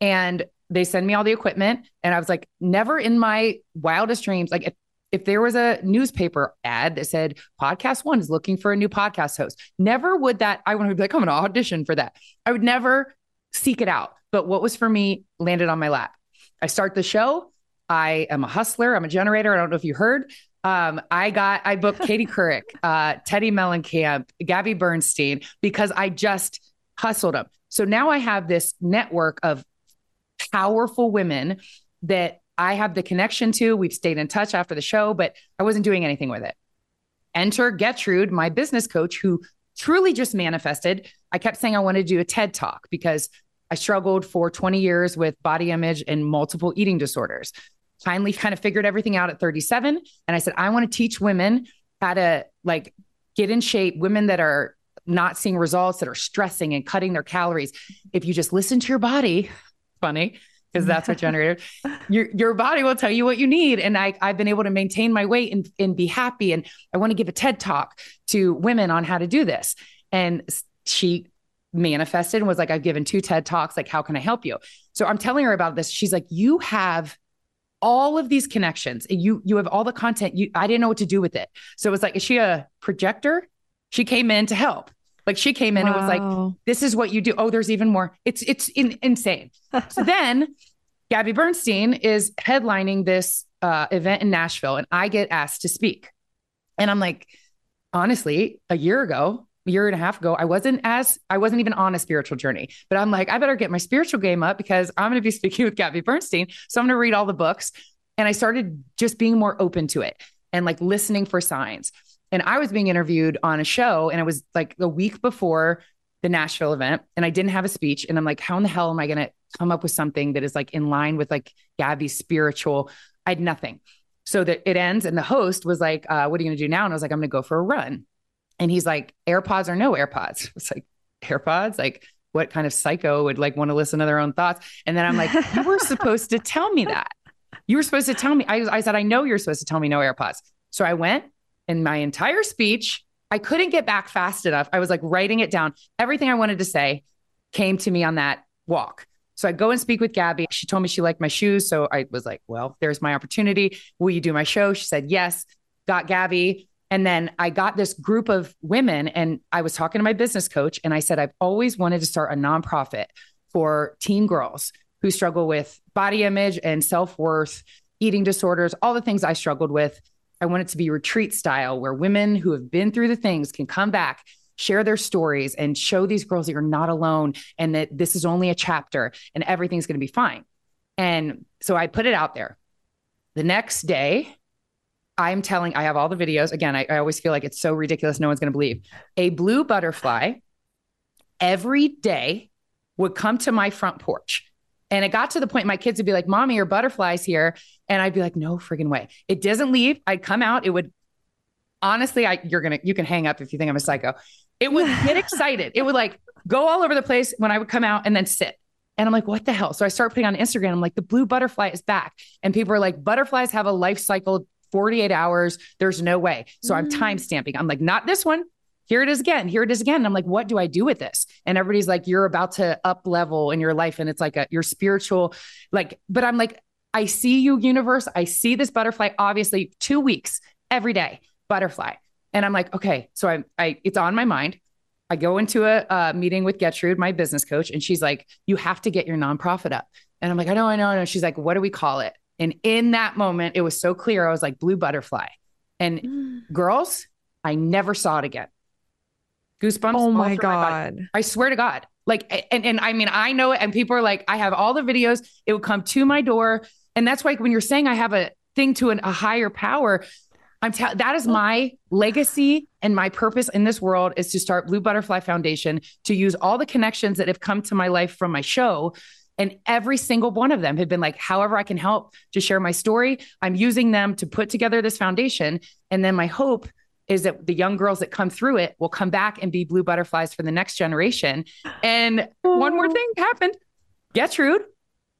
And they send me all the equipment. And I was like, never in my wildest dreams, like if, if there was a newspaper ad that said Podcast One is looking for a new podcast host, never would that I would be like, I'm gonna audition for that. I would never seek it out. But what was for me landed on my lap. I start the show. I am a hustler. I'm a generator. I don't know if you heard. Um, I got I booked Katie [LAUGHS] Couric, uh, Teddi Mellencamp, Gabby Bernstein because I just hustled them. So now I have this network of powerful women that I have the connection to. We've stayed in touch after the show, but I wasn't doing anything with it. Enter Gertrude, my business coach, who truly just manifested. I kept saying I wanted to do a TED talk because I struggled for 20 years with body image and multiple eating disorders finally kind of figured everything out at 37. And I said, I want to teach women how to like get in shape, women that are not seeing results, that are stressing and cutting their calories. If you just listen to your body, [LAUGHS] funny, because that's what generated [LAUGHS] your your body will tell you what you need. And I I've been able to maintain my weight and, and be happy. And I want to give a TED talk to women on how to do this. And she manifested and was like, I've given two TED talks. Like, how can I help you? So I'm telling her about this. She's like, you have all of these connections. You you have all the content. You I didn't know what to do with it. So it was like, is she a projector? She came in to help. Like she came in wow. and was like, this is what you do. Oh, there's even more. It's it's in, insane. so [LAUGHS] then Gabby Bernstein is headlining this uh, event in Nashville, and I get asked to speak. And I'm like, honestly, a year ago, year and a half ago, I wasn't as I wasn't even on a spiritual journey. But I'm like, I better get my spiritual game up because I'm going to be [LAUGHS] speaking with Gabby Bernstein. So I'm going to read all the books. And I started just being more open to it and like listening for signs. And I was being interviewed on a show, and it was like a week before the Nashville event, and I didn't have a speech. And I'm like, how in the hell am I going to come up with something that is like in line with like Gabby's spiritual? I had nothing. So that it ends, and the host was like, uh, "What are you going to do now?" And I was like, "I'm going to go for a run." And he's like, AirPods or no AirPods? [LAUGHS] It's like, AirPods? Like, what kind of psycho would like want to listen to their own thoughts? And then I'm like, you were [LAUGHS] supposed to tell me that. You were supposed to tell me. I, I said, I know you're supposed to tell me no AirPods. So I went and my entire speech, I couldn't get back fast enough. I was like writing it down. Everything I wanted to say came to me on that walk. So I go and speak with Gabby. She told me she liked my shoes. So I was like, well, there's my opportunity. Will you do my show? She said, yes. Got Gabby. And then I got this group of women, and I was talking to my business coach, and I said, I've always wanted to start a nonprofit for teen girls who struggle with body image and self worth, eating disorders, all the things I struggled with. I want it to be retreat style where women who have been through the things can come back, share their stories, and show these girls that you're not alone and that this is only a chapter and everything's going to be fine. And so I put it out there. The next day, I'm telling, I have all the videos. Again, I, I always feel like it's so ridiculous. No one's going to believe. A blue butterfly every day would come to my front porch. And it got to the point my kids would be like, Mommy, your butterfly's here. And I'd be like, No friggin' way. It doesn't leave. I'd come out. It would, honestly, I, you're going to, you can hang up if you think I'm a psycho. It would [LAUGHS] get excited. It would like go all over the place when I would come out and then sit. And I'm like, what the hell? So I start putting on Instagram. I'm like, the blue butterfly is back. And people are like, butterflies have a life cycle 48 hours. There's no way. So I'm mm. time stamping. I'm like, not this one. here it is again. Here it is again. And I'm like, what do I do with this? And everybody's like, you're about to up level in your life. And it's like a your spiritual, like, but I'm like, I see you, universe. I see this butterfly, obviously, two weeks every day, butterfly. And I'm like, okay, so I, I it's on my mind. I go into a, a meeting with Gertrude, my business coach, and she's like, you have to get your nonprofit up. And I'm like, I know, I know, I know. She's like, what do we call it? And in that moment, it was so clear. I was like, blue butterfly. And mm. [GASPS] girls, I never saw it again. Goosebumps. Oh my God. My I swear to God. Like, and, and I mean, I know it. And people are like, I have all the videos. It would come to my door. And that's why when you're saying I have a thing to an, a higher power, I'm telling that is my legacy and my purpose in this world is to start Blue Butterfly Foundation to use all the connections that have come to my life from my show and every single one of them have been like, however I can help to share my story, I'm using them to put together this foundation. And then my hope is that the young girls that come through it will come back and be blue butterflies for the next generation. And one more thing happened. Gertrude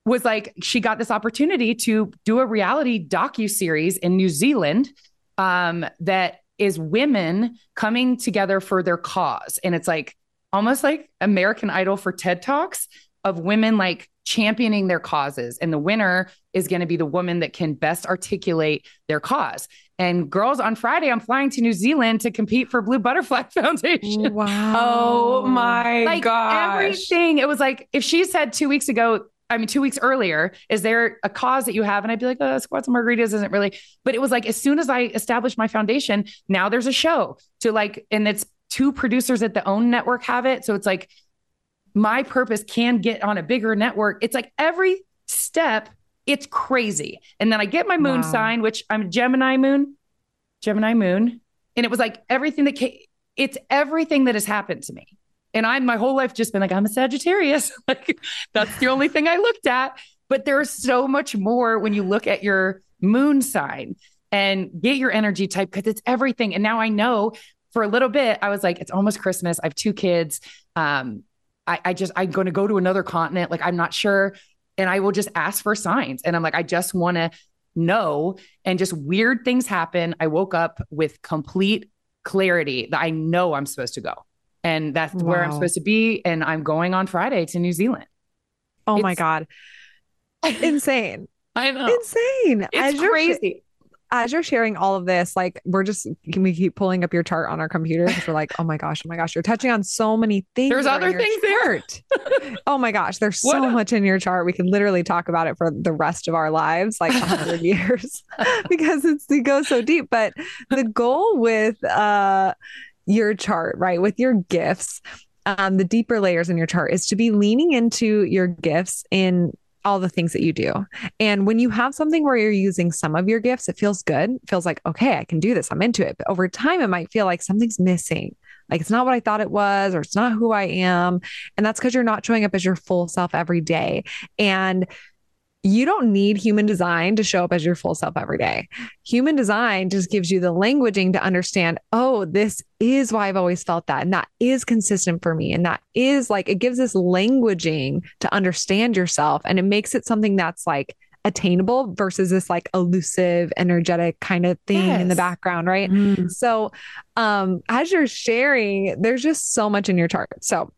was like, she got this opportunity to do a reality docu series in New Zealand um, that is women coming together for their cause, and it's like almost like American Idol for TED Talks of women like championing their causes. And the winner is going to be the woman that can best articulate their cause. And girls, on Friday, I'm flying to New Zealand to compete for Blue Butterfly [LAUGHS] Foundation. Wow. Oh my like gosh. Everything. It was like if she said two weeks ago, I mean, two weeks earlier, is there a cause that you have? And I'd be like, oh, squats and margaritas isn't really. But it was like, as soon as I established my foundation, now there's a show to like, and it's two producers at the OWN network have it. So it's like, my purpose can get on a bigger network. It's like every step, it's crazy. And then I get my moon wow. sign, which I'm Gemini moon, Gemini moon. And it was like everything that came, it's everything that has happened to me. And I, my whole life, just been like, I'm a Sagittarius. [LAUGHS] like, that's the only thing I looked at. But there's so much more when you look at your moon sign and get your energy type because it's everything. And now I know for a little bit, I was like, it's almost Christmas. I have two kids. Um, I, I just, I'm going to go to another continent. Like, I'm not sure. And I will just ask for signs. And I'm like, I just want to know. And just weird things happen. I woke up with complete clarity that I know I'm supposed to go. And that's wow. where I'm supposed to be. And I'm going on Friday to New Zealand. Oh it's, my God. [LAUGHS] Insane. I know. Insane. It's As crazy as you're sharing all of this, like we're just can we keep pulling up your chart on our computer because we're like, oh my gosh, oh my gosh, you're touching on so many things. There's other things chart. there. [LAUGHS] oh my gosh, there's so what? much in your chart. We can literally talk about it for the rest of our lives, like a hundred [LAUGHS] years, [LAUGHS] because it's it goes so deep. But the goal with uh your chart, right, with your gifts, um, the deeper layers in your chart is to be leaning into your gifts in all the things that you do. And when you have something where you're using some of your gifts, it feels good. It feels like, okay, I can do this. I'm into it. But over time, it might feel like something's missing. Like it's not what I thought it was, or it's not who I am. And that's because you're not showing up as your full self every day. And you don't need human design to show up as your full self every day. Human design just gives you the languaging to understand, oh, this is why I've always felt that. And that is consistent for me. And that is like, it gives this languaging to understand yourself. And it makes it something that's like, attainable versus this like elusive energetic kind of thing yes. in the background right mm. so um as you're sharing there's just so much in your chart so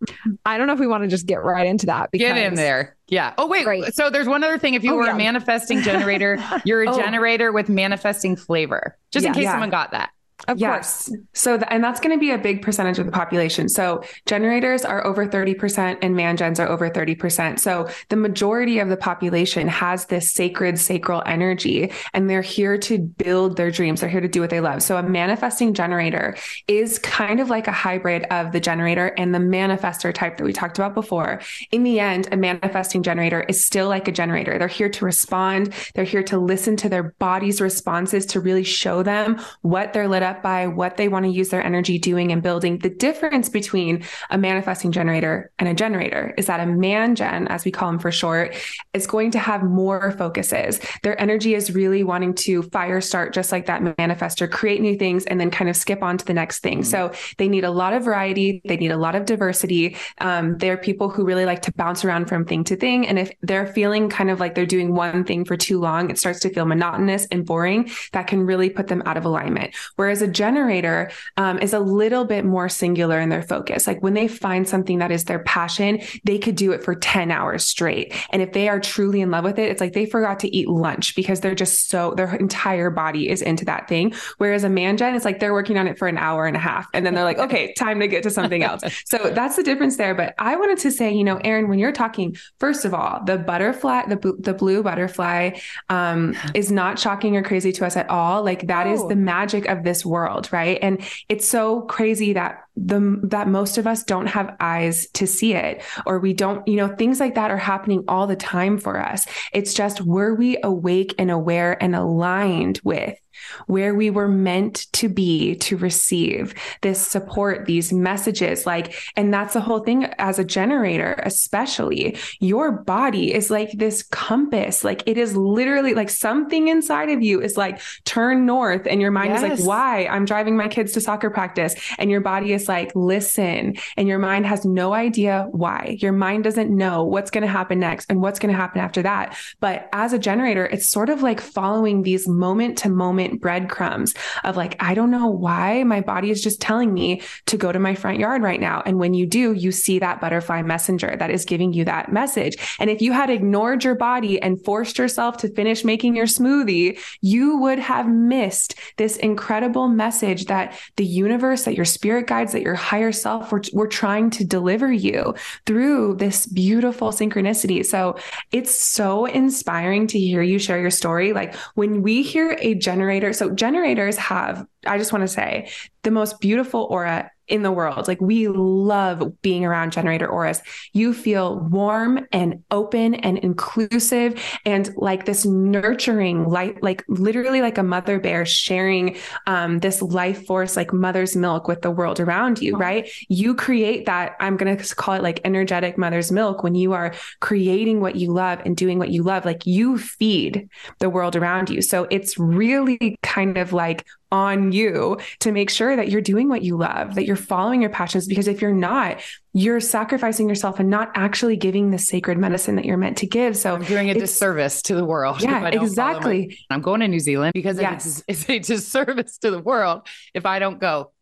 i don't know if we want to just get right into that because get in there yeah oh wait Great. so there's one other thing if you oh, were yeah. a manifesting generator you're a [LAUGHS] oh. generator with manifesting flavor just yeah, in case yeah. someone got that of yes. course. So, the, and that's going to be a big percentage of the population. So, generators are over 30% and man gens are over 30%. So, the majority of the population has this sacred, sacral energy, and they're here to build their dreams. They're here to do what they love. So, a manifesting generator is kind of like a hybrid of the generator and the manifester type that we talked about before. In the end, a manifesting generator is still like a generator. They're here to respond, they're here to listen to their body's responses to really show them what they're lit up by what they want to use their energy doing and building. The difference between a manifesting generator and a generator is that a man gen, as we call them for short, is going to have more focuses. Their energy is really wanting to fire start just like that manifester, create new things, and then kind of skip on to the next thing. So they need a lot of variety. They need a lot of diversity. Um, they're people who really like to bounce around from thing to thing. And if they're feeling kind of like they're doing one thing for too long, it starts to feel monotonous and boring. That can really put them out of alignment. Whereas a generator um, is a little bit more singular in their focus. Like when they find something that is their passion, they could do it for 10 hours straight. And if they are truly in love with it, it's like they forgot to eat lunch because they're just so, their entire body is into that thing. Whereas a man gen, it's like they're working on it for an hour and a half. And then they're like, okay, time to get to something else. So that's the difference there. But I wanted to say, you know, Erin, when you're talking, first of all, the butterfly, the, the blue butterfly um, is not shocking or crazy to us at all. Like that oh. is the magic of this world, right? And it's so crazy that the that most of us don't have eyes to see it or we don't you know things like that are happening all the time for us it's just were we awake and aware and aligned with where we were meant to be to receive this support, these messages. Like, and that's the whole thing as a generator, especially your body is like this compass. Like, it is literally like something inside of you is like, turn north. And your mind yes. is like, why? I'm driving my kids to soccer practice. And your body is like, listen. And your mind has no idea why. Your mind doesn't know what's going to happen next and what's going to happen after that. But as a generator, it's sort of like following these moment to moment breadcrumbs of like, I don't know why my body is just telling me to go to my front yard right now. And when you do, you see that butterfly messenger that is giving you that message. And if you had ignored your body and forced yourself to finish making your smoothie, you would have missed this incredible message that the universe, that your spirit guides, that your higher self were, were trying to deliver you through this beautiful synchronicity. So it's so inspiring to hear you share your story. Like when we hear a generator. So generators have, I just want to say, the most beautiful aura in the world. Like we love being around generator auras. You feel warm and open and inclusive and like this nurturing light, like literally like a mother bear sharing um, this life force, like mother's milk with the world around you, right? You create that, I'm going to call it like energetic mother's milk when you are creating what you love and doing what you love, like you feed the world around you. So it's really kind of like on you to make sure that you're doing what you love, that you're following your passions. Because if you're not, you're sacrificing yourself and not actually giving the sacred medicine that you're meant to give. So I'm doing a disservice to the world. Yeah, exactly. My, I'm going to New Zealand because yes. it's, [LAUGHS] it's, a disservice to the world if I don't go.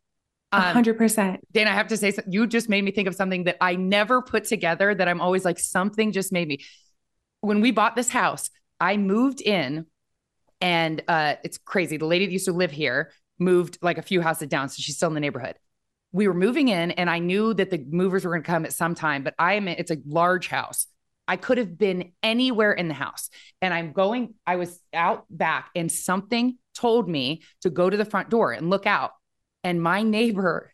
Um, hundred percent. Dan, I have to say, you just made me think of something that I never put together. That I'm always like, something just made me. When we bought this house, I moved in and uh, it's crazy. The lady that used to live here moved like a few houses down, so she's still in the neighborhood. We were moving in, and I knew that the movers were going to come at some time. But I am it's a large house. I could have been anywhere in the house, and I'm going. I was out back, and something told me to go to the front door and look out. And my neighbor,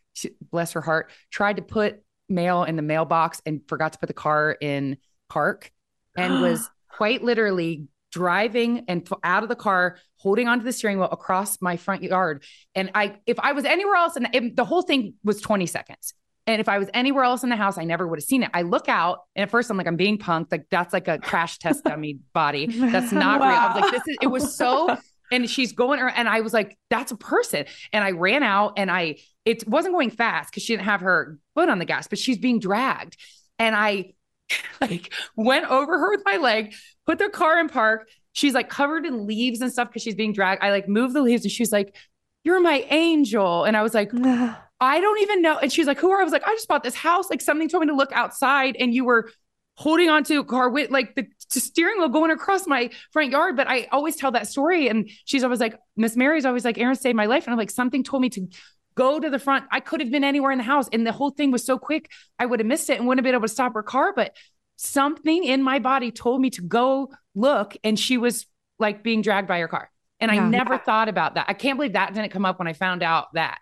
bless her heart, tried to put mail in the mailbox and forgot to put the car in park, and [GASPS] was quite literally driving and out of the car, holding onto the steering wheel across my front yard. And I, if I was anywhere else, and the whole thing was 20 seconds. And if I was anywhere else in the house, I never would have seen it. I look out, and at first I'm like, I'm being punked. Like that's like a crash test dummy [LAUGHS] body. That's not wow. real. I was like, this is. It was so. And she's going and I was like, that's a person. And I ran out, and I it wasn't going fast because she didn't have her foot on the gas, but she's being dragged. And I [LAUGHS] like went over her with my leg, put their car in park. She's like covered in leaves and stuff because she's being dragged. I like moved the leaves and she's like, You're my angel. And I was like, [SIGHS] I don't even know. And she's like, Who are I was like, I just bought this house. Like something told me to look outside and you were holding onto a car with like the steering wheel going across my front yard. But I always tell that story. And she's always like, Miss Mary's always like, Erin saved my life. And I'm like, something told me to go to the front. I could have been anywhere in the house. And the whole thing was so quick, I would have missed it and wouldn't have been able to stop her car. But something in my body told me to go look. And she was like being dragged by her car. And yeah. I never thought about that. I can't believe that didn't come up when I found out that.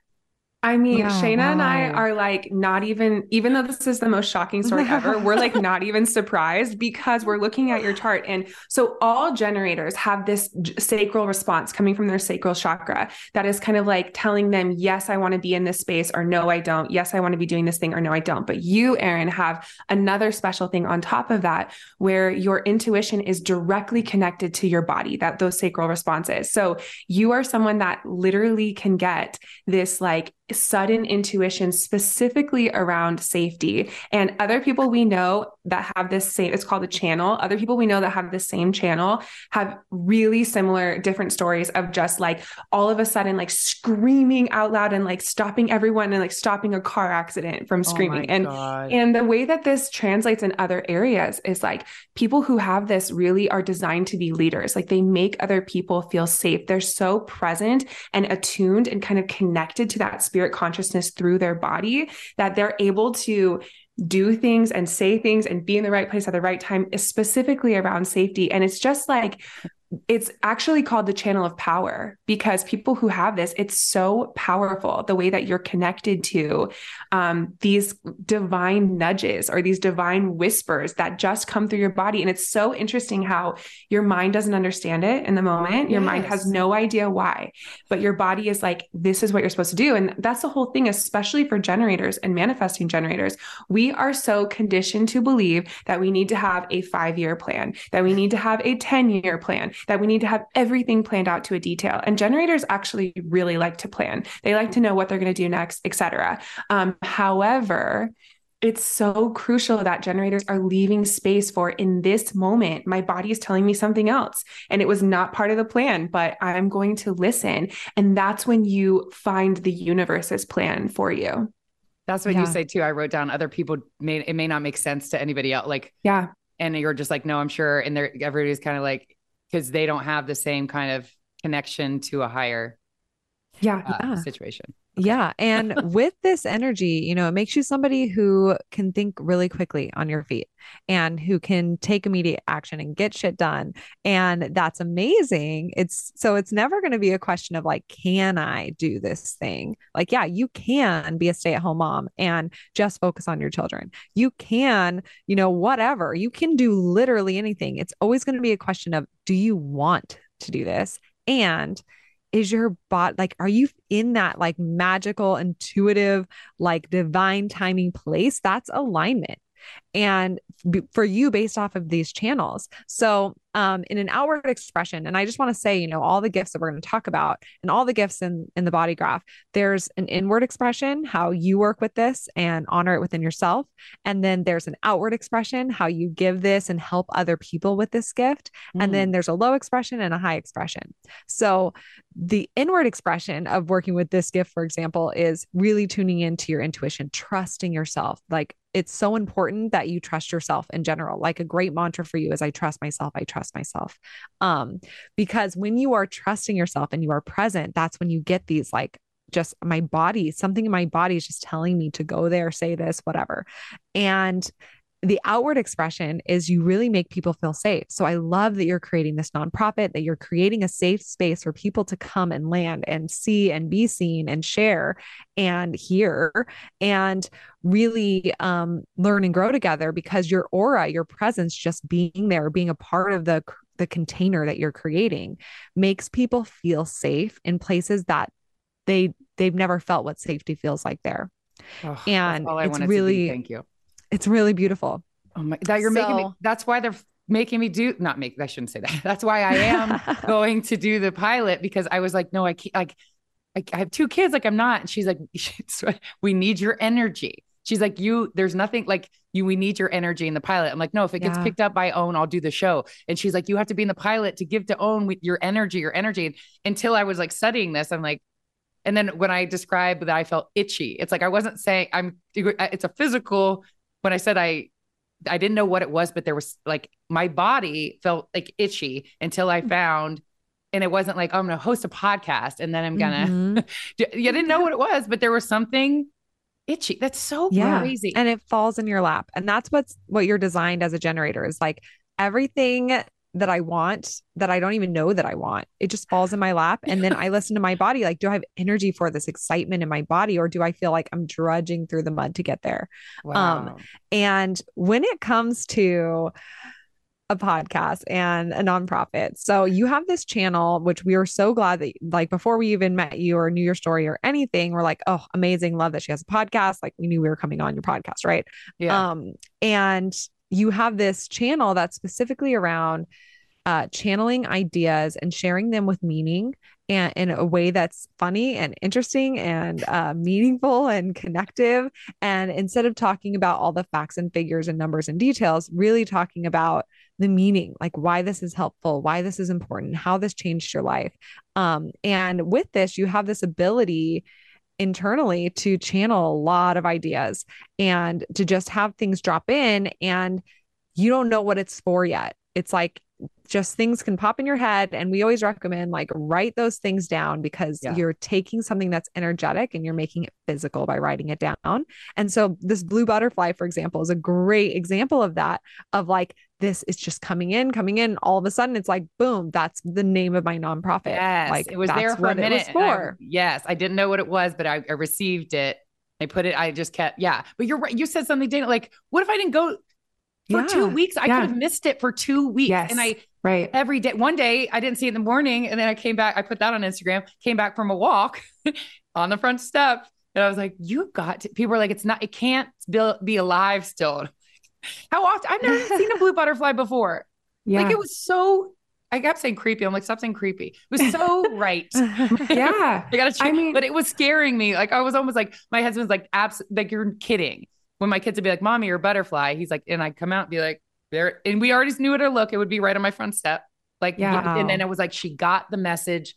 I mean, yeah, Shayna wow. and I are like not even, even though this is the most shocking story [LAUGHS] ever, we're like not even surprised because we're looking at your chart. And so all generators have this sacral response coming from their sacral chakra that is kind of like telling them, yes, I want to be in this space, or no, I don't. Yes, I want to be doing this thing, or no, I don't. But you, Erin, have another special thing on top of that where your intuition is directly connected to your body, that those sacral responses. So you are someone that literally can get this like sudden intuition specifically around safety. And other people we know that have this same, it's called a channel. Other people we know that have the same channel have really similar, different stories of just like all of a sudden, like screaming out loud and like stopping everyone and like stopping a car accident from oh screaming. Oh and, God. and the way that this translates in other areas is like people who have this really are designed to be leaders. Like they make other people feel safe. They're so present and attuned and kind of connected to that spirit consciousness through their body that they're able to do things and say things and be in the right place at the right time, specifically around safety. And it's just like it's actually called the channel of power because people who have this, it's so powerful the way that you're connected to um, these divine nudges or these divine whispers that just come through your body. And it's so interesting how your mind doesn't understand it in the moment. Your yes. mind has no idea why, but your body is like, this is what you're supposed to do. And that's the whole thing, especially for generators and manifesting generators. We are so conditioned to believe that we need to have a five year plan, that we need to have a 10 year plan that we need to have everything planned out to a detail. And generators actually really like to plan. They like to know what they're going to do next, etc. Um, however, it's so crucial that generators are leaving space for in this moment my body is telling me something else and it was not part of the plan but i'm going to listen and that's when you find the universe's plan for you that's what yeah. you say too i wrote down other people may it may not make sense to anybody else like yeah and you're just like no i'm sure and they're everybody's kind of like because they don't have the same kind of connection to a higher yeah, uh, yeah. situation. Okay. Yeah. And [LAUGHS] with this energy, you know, it makes you somebody who can think really quickly on your feet and who can take immediate action and get shit done. And that's amazing. It's so it's never going to be a question of like, can I do this thing? Like, yeah, you can be a stay at home mom and just focus on your children. You can, you know, whatever. You can do literally anything. It's always going to be a question of, do you want to do this? And is your bot like are you in that like magical intuitive like divine timing place? That's alignment and for you based off of these channels. So, um, in an outward expression, and I just want to say, you know, all the gifts that we're going to talk about and all the gifts in, in the body graph, there's an inward expression, how you work with this and honor it within yourself. And then there's an outward expression, how you give this and help other people with this gift. Mm. And then there's a low expression and a high expression. So, the inward expression of working with this gift, for example, is really tuning into your intuition, trusting yourself, like it's so important that you trust yourself in general. Like a great mantra for you is I trust myself, I trust myself. Um, because when you are trusting yourself and you are present, that's when you get these like just my body, something in my body is just telling me to go there, say this, whatever. And the outward expression is you really make people feel safe. So I love that you're creating this nonprofit, that you're creating a safe space for people to come and land and see and be seen and share and hear and really um, learn and grow together because your aura, your presence, just being there, being a part of the the container that you're creating makes people feel safe in places that they they've never felt what safety feels like there. Oh, and it's really thank you it's really beautiful. Oh my, that you're so, making me, that's why they're making me do, not make, I shouldn't say that. [LAUGHS] That's why I am [LAUGHS] going to do the pilot because I was like, no, I can't, like, I, I have two kids. Like I'm not. And she's [LAUGHS] like, we need your energy. She's like, you, there's nothing like you, we need your energy in the pilot. I'm like, no, if it gets yeah. picked up by OWN, I'll do the show. And she's like, you have to be in the pilot to give to OWN with your energy, your energy. And until I was like studying this, I'm like, and then when I described that I felt itchy, it's like I wasn't saying I'm, it's a physical when I said I I didn't know what it was, but there was like my body felt like itchy until I found and it wasn't like, oh, I'm gonna host a podcast and then I'm gonna mm-hmm. [LAUGHS] you didn't know what it was, but there was something itchy. That's so yeah. crazy. And it falls in your lap. And that's what's what you're designed as a generator is like everything that I want that I don't even know that I want. It just falls in my lap. And then I listen to my body like, do I have energy for this excitement in my body or do I feel like I'm drudging through the mud to get there? Um, wow. Um, and when it comes to a podcast and a nonprofit. So you have this channel, which we are so glad that like before we even met you or knew your story or anything, we're like, oh, amazing. Love that she has a podcast. Like we knew we were coming on your podcast, right? Yeah. Um, and you have this channel that's specifically around uh, channeling ideas and sharing them with meaning and in a way that's funny and interesting and uh, meaningful and connective. And instead of talking about all the facts and figures and numbers and details, really talking about the meaning, like why this is helpful, why this is important, how this changed your life. Um, and with this, you have this ability internally to channel a lot of ideas and to just have things drop in and you don't know what it's for yet. It's like just things can pop in your head and we always recommend like write those things down because yeah. you're taking something that's energetic and you're making it physical by writing it down and so this blue butterfly for example is a great example of that of like this is just coming in coming in all of a sudden it's like boom that's the name of my nonprofit yes like it was there for a minute I, yes i didn't know what it was but I, I received it I put it, I just kept, yeah. But you're right. You said something, Dana, like, what if I didn't go for yeah. two weeks. I yeah. could have missed it for two weeks. Yes. And I right every day. One day I didn't see it in the morning, and then I came back. I put that on Instagram. Came back from a walk [LAUGHS] on the front step, and I was like, "You got to." People are like, "It's not. It can't be, alive still." [LAUGHS] How often? I've never seen a blue butterfly before. [LAUGHS] Yeah. Like it was so I kept saying creepy. I'm like, stop saying creepy. It was so right. yeah. I gotta I mean, but it was scaring me. Like I was almost like my husband's like, abs like you're kidding when my kids would be like, "Mommy, you're a butterfly," he's like, and I'd come out and be like, "There," and we already knew what to look. It would be right on my front step, like, yeah. And then it was like she got the message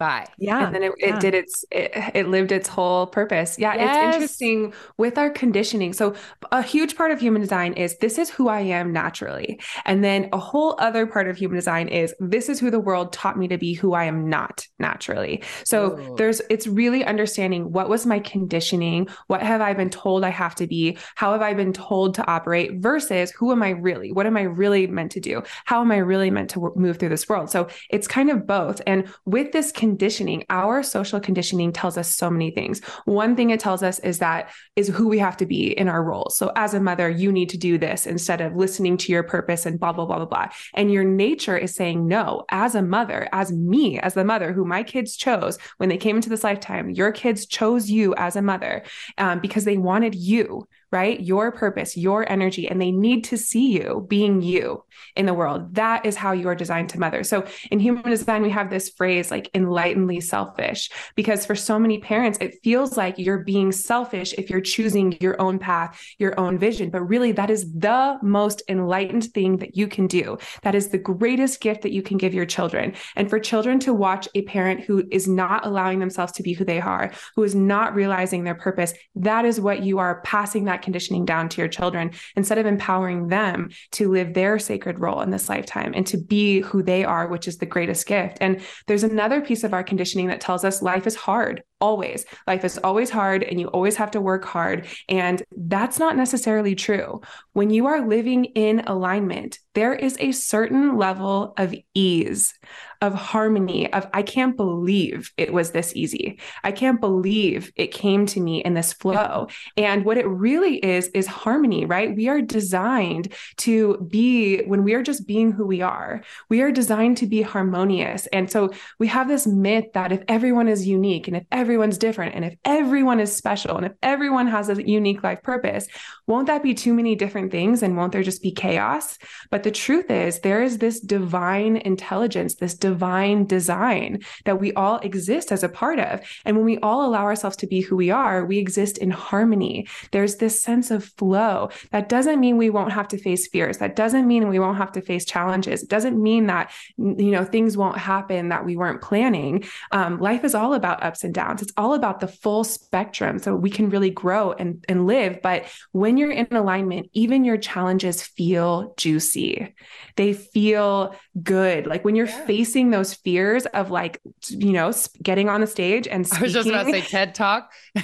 by. Yeah. And then it, yeah. it did its, it, it, lived its whole purpose. Yeah. Yes. It's interesting with our conditioning. So, a huge part of human design is this is who I am naturally. And then a whole other part of human design is this is who the world taught me to be, who I am not naturally. So, Ooh. there's, it's really understanding what was my conditioning? What have I been told I have to be? How have I been told to operate versus who am I really? What am I really meant to do? How am I really meant to move through this world? So, it's kind of both. And with this conditioning, conditioning, our social conditioning tells us so many things. One thing it tells us is that is who we have to be in our roles. So as a mother, you need to do this instead of listening to your purpose and blah, blah, blah, blah, blah. And your nature is saying, no, as a mother, as me, as the mother who my kids chose when they came into this lifetime, your kids chose you as a mother um, because they wanted you right? Your purpose, your energy, and they need to see you being you in the world. That is how you are designed to mother. So in human design, we have this phrase like enlightenedly selfish, because for so many parents, it feels like you're being selfish if you're choosing your own path, your own vision. But really, that is the most enlightened thing that you can do. That is the greatest gift that you can give your children. And for children to watch a parent who is not allowing themselves to be who they are, who is not realizing their purpose, that is what you are passing that conditioning down to your children instead of empowering them to live their sacred role in this lifetime and to be who they are, which is the greatest gift. And there's another piece of our conditioning that tells us life is hard always. Life is always hard and you always have to work hard. And that's not necessarily true. When you are living in alignment, there is a certain level of ease, of harmony, of I can't believe it was this easy. I can't believe it came to me in this flow. And what it really is, is harmony, right? We are designed to be, when we are just being who we are, we are designed to be harmonious. And so we have this myth that if everyone is unique and if everyone's different and if everyone is special and if everyone has a unique life purpose, won't that be too many different things? And won't there just be chaos? But the truth is, there is this divine intelligence, this divine design that we all exist as a part of. And when we all allow ourselves to be who we are, we exist in harmony. There's this sense of flow. That doesn't mean we won't have to face fears. That doesn't mean we won't have to face challenges. It doesn't mean that, you know, things won't happen that we weren't planning. Um, life is all about ups and downs. It's all about the full spectrum. So we can really grow and, and live. But when you're in alignment, even your challenges feel juicy. They feel good. Like when you're yeah. facing those fears of like, you know, getting on the stage and speaking. I was just about to say TED Talk. [LAUGHS]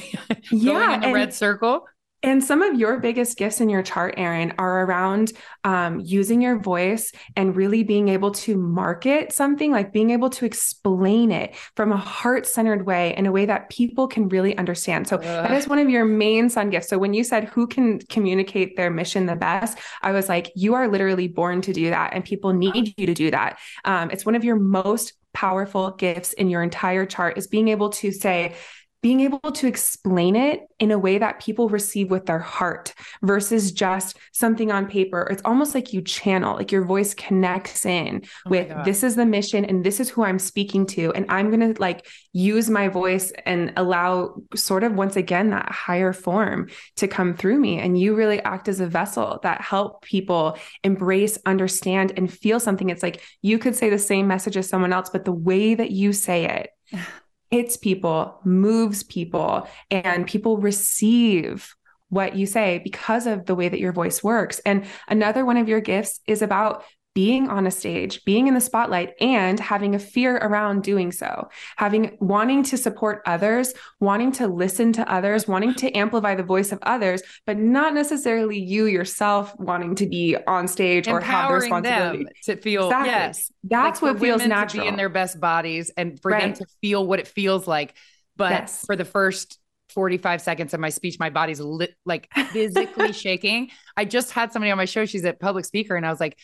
yeah. in the and, red circle. And some of your biggest gifts in your chart, Erin, are around um, using your voice and really being able to market something, like being able to explain it from a heart centered way in a way that people can really understand. So, uh. that is one of your main sun gifts. So, when you said who can communicate their mission the best, I was like, you are literally born to do that, and people need you to do that. Um, it's one of your most powerful gifts in your entire chart is being able to say, being able to explain it in a way that people receive with their heart versus just something on paper. It's almost like you channel, like your voice connects in oh with this is the mission and this is who I'm speaking to. And I'm going to like use my voice and allow sort of once again that higher form to come through me. And you really act as a vessel that help people embrace, understand, and feel something. It's like you could say the same message as someone else, but the way that you say it [LAUGHS] hits people, moves people, and people receive what you say because of the way that your voice works. And another one of your gifts is about being on a stage, being in the spotlight, and having a fear around doing so, having wanting to support others, wanting to listen to others, wanting to amplify the voice of others, but not necessarily you yourself wanting to be on stage or have the responsibility to feel. Exactly. Yes, that's like what feels natural. To be in their best bodies and for right. them to feel what it feels like. But yes. for the first 45 seconds of my speech, my body's lit, like physically [LAUGHS] shaking. I just had somebody on my show. She's a public speaker. And I was like,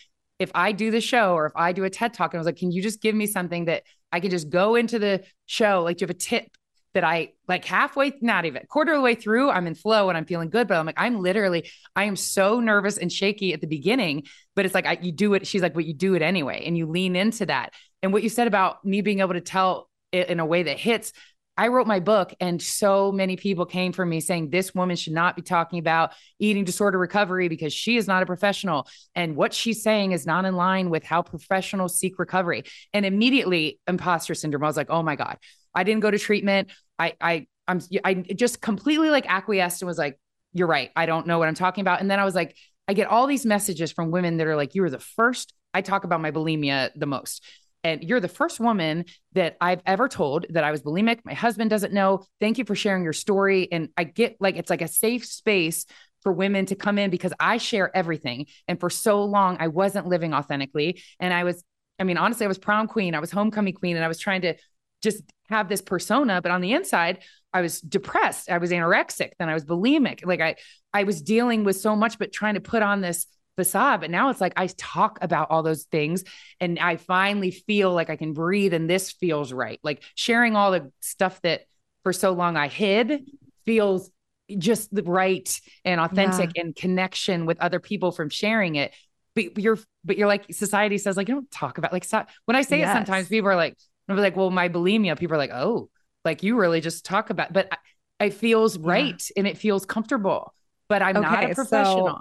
if I do the show or if I do a TED talk and I was like, can you just give me something that I can just go into the show? Like, do you have a tip that I like halfway, not even quarter of the way through, I'm in flow and I'm feeling good. But I'm like, I'm literally, I am so nervous and shaky at the beginning, but it's like, I, you do it. She's like, but you do it anyway. And you lean into that. And what you said about me being able to tell it in a way that hits, I wrote my book, and so many people came for me saying this woman should not be talking about eating disorder recovery because she is not a professional. And what she's saying is not in line with how professionals seek recovery. And immediately, imposter syndrome. I was like, oh my God, I didn't go to treatment. I, I, I'm, I just completely like acquiesced and was like, you're right. I don't know what I'm talking about. And then I was like, I get all these messages from women that are like, you were the first. I talk about my bulimia the most. And you're the first woman that I've ever told that I was bulimic. My husband doesn't know. Thank you for sharing your story. And I get like, it's like a safe space for women to come in because I share everything. And for so long, I wasn't living authentically. And I was, I mean, honestly, I was prom queen, I was homecoming queen, and I was trying to just have this persona. But on the inside, I was depressed. I was anorexic. Then I was bulimic. Like I, I was dealing with so much, but trying to put on this facade. But now it's like I talk about all those things and I finally feel like I can breathe and this feels right. Like sharing all the stuff that for so long I hid feels just the right and authentic yeah. and connection with other people from sharing it. But you're, but you're like, society says, like, you don't talk about like, stop. when I say yes. it, sometimes people are like, I'm like, well, my bulimia, people are like, oh, like you really just talk about, but it feels right yeah. and it feels comfortable, but I'm okay, not a professional. So-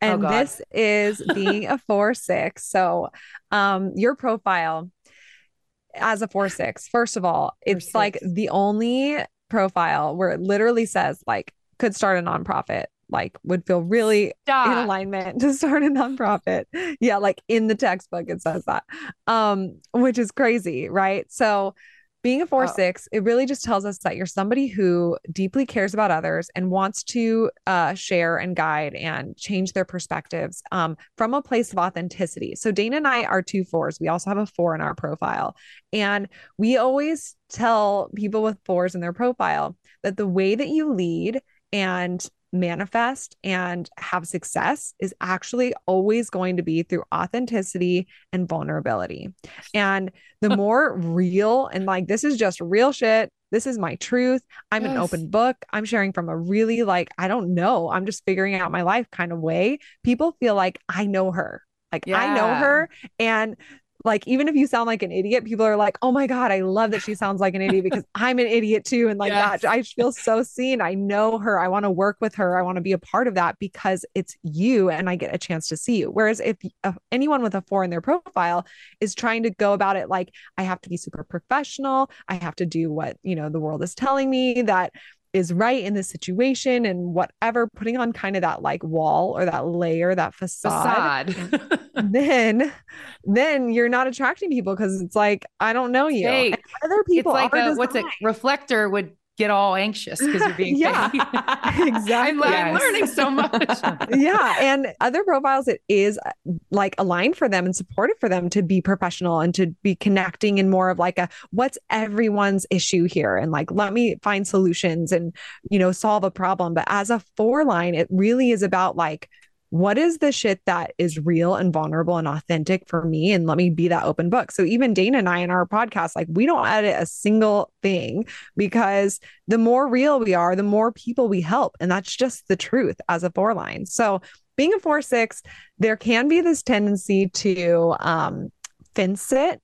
and oh this is being a four six. So, um, your profile as a four six. First of all, it's like the only profile where it literally says like could start a nonprofit like would feel really Stop. in alignment to start a nonprofit. Yeah, like in the textbook it says that. Um, which is crazy, right? So being a four oh. six, it really just tells us that you're somebody who deeply cares about others and wants to uh, share and guide and change their perspectives um, from a place of authenticity. So Dana and I are two fours. We also have a four in our profile, and we always tell people with fours in their profile that the way that you lead and manifest and have success is actually always going to be through authenticity and vulnerability. And the [LAUGHS] more real and like this is just real shit. This is my truth. I'm yes. an open book. I'm sharing from a really like, I don't know, I'm just figuring out my life kind of way. People feel like I know her. Like yeah. I know her. And like even if you sound like an idiot people are like oh my god i love that she sounds like an idiot because [LAUGHS] i'm an idiot too. And like yes. that i feel so seen. I know her. I want to work with her. I want to be a part of that because it's you and i get a chance to see you. Whereas if uh, anyone with a four in their profile is trying to go about it like i have to be super professional. I have to do what you know the world is telling me that is right in this situation and whatever, putting on kind of that like wall or that layer, that facade, facade. then then you're not attracting people because it's like, I don't know you. Other people it's like a, what's it reflector would get all anxious because you're being [LAUGHS] yeah. [LAUGHS] exactly. I'm, yes. I'm, learning so [LAUGHS] much. Yeah and other profiles it is uh, like aligned for them and supported for them to be professional and to be connecting in more of like a what's everyone's issue here? and like let me find solutions and you know solve a problem. But as a four line it really is about like what is the shit that is real and vulnerable and authentic for me? And let me be that open book. So even Dana and I in our podcast, like we don't edit a single thing because the more real we are, the more people we help. And that's just the truth as a four line. So being a four six, there can be this tendency to um fence it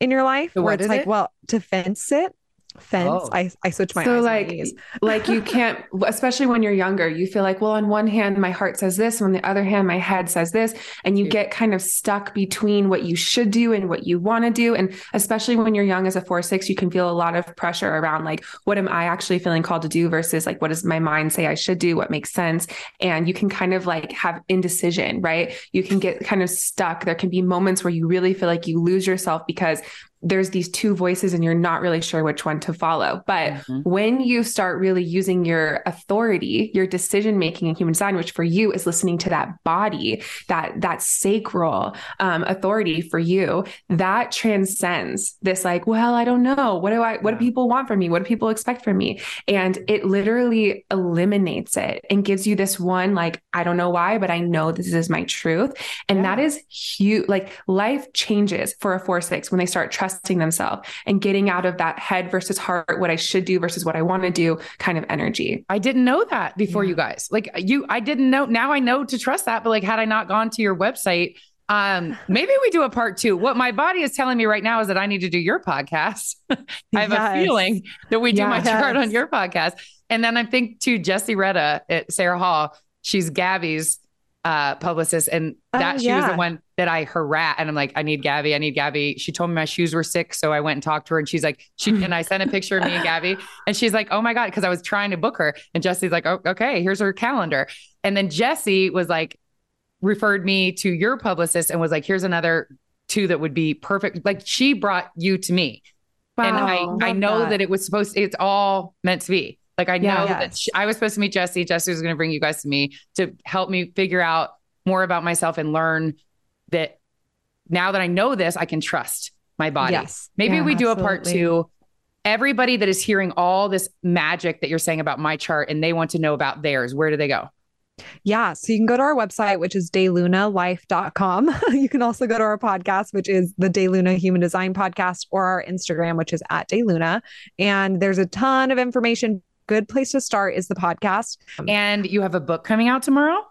in your life So where it's like, it? well, to fence it. Fence. Oh. I, I switch my so eyes like knees. [LAUGHS] like you can't especially when you're younger you feel like well on one hand my heart says this on the other hand my head says this and you Yeah. get kind of stuck between what you should do and what you want to do and especially when you're young as a 4 6 you can feel a lot of pressure around like what am i actually feeling called to do versus like what does my mind say i should do what makes sense and you can kind of like have indecision right you can get kind of stuck there can be moments where you really feel like you lose yourself because there's these two voices and you're not really sure which one to follow. But Mhm. when you start really using your authority, your decision making in human design, which for you is listening to that body, that that sacral um, authority for you, that transcends this like, well, I don't know, what do I, what do people want from me, what do people expect from me, and it literally eliminates it and gives you this one like, I don't know why, but I know this is my truth, and Yeah. that is huge. Like life changes for a four six when they start trusting themselves and getting out of that head versus heart, what I should do versus what I want to do kind of energy. I didn't know that before Yeah. you guys. Like you, I didn't know. Now I know to trust that. But like, had I not gone to your website, um, [LAUGHS] maybe we do a part two. What my body is telling me right now is that I need to do your podcast. [LAUGHS] I have a feeling that we do my Yes. chart on your podcast. And then I think to Jesse Retta at Sarah Hall, she's Gabby's uh publicist and Oh, that she was the one that I harass and I'm like I need Gabby I need Gabby she told me my shoes were sick so I went and talked to her and she's like she and I sent a picture of me and Gabby [LAUGHS] and she's like oh my god because I was trying to book her and Jesse's like oh, okay here's her calendar and then Jesse was like referred me to your publicist and was like here's another two that would be perfect like she brought you to me and I, I know that. that. it was supposed it's all meant to be like I know Yeah. that Yes. sh- I was supposed to meet Jesse Jesse was going to bring you guys to me to help me figure out more about myself and learn that now that I know this I can trust my body Yes. maybe Yeah, we do a part two everybody that is hearing all this magic that you're saying about my chart and they want to know about theirs where do they go Yeah. So you can go to our website, which is daylunalife.com. [LAUGHS] you can also go to our podcast, which is the DayLuna Human Design Podcast, or our Instagram, which is at DayLuna. And there's a ton of information. Good place to start is the podcast. and you have a book coming out tomorrow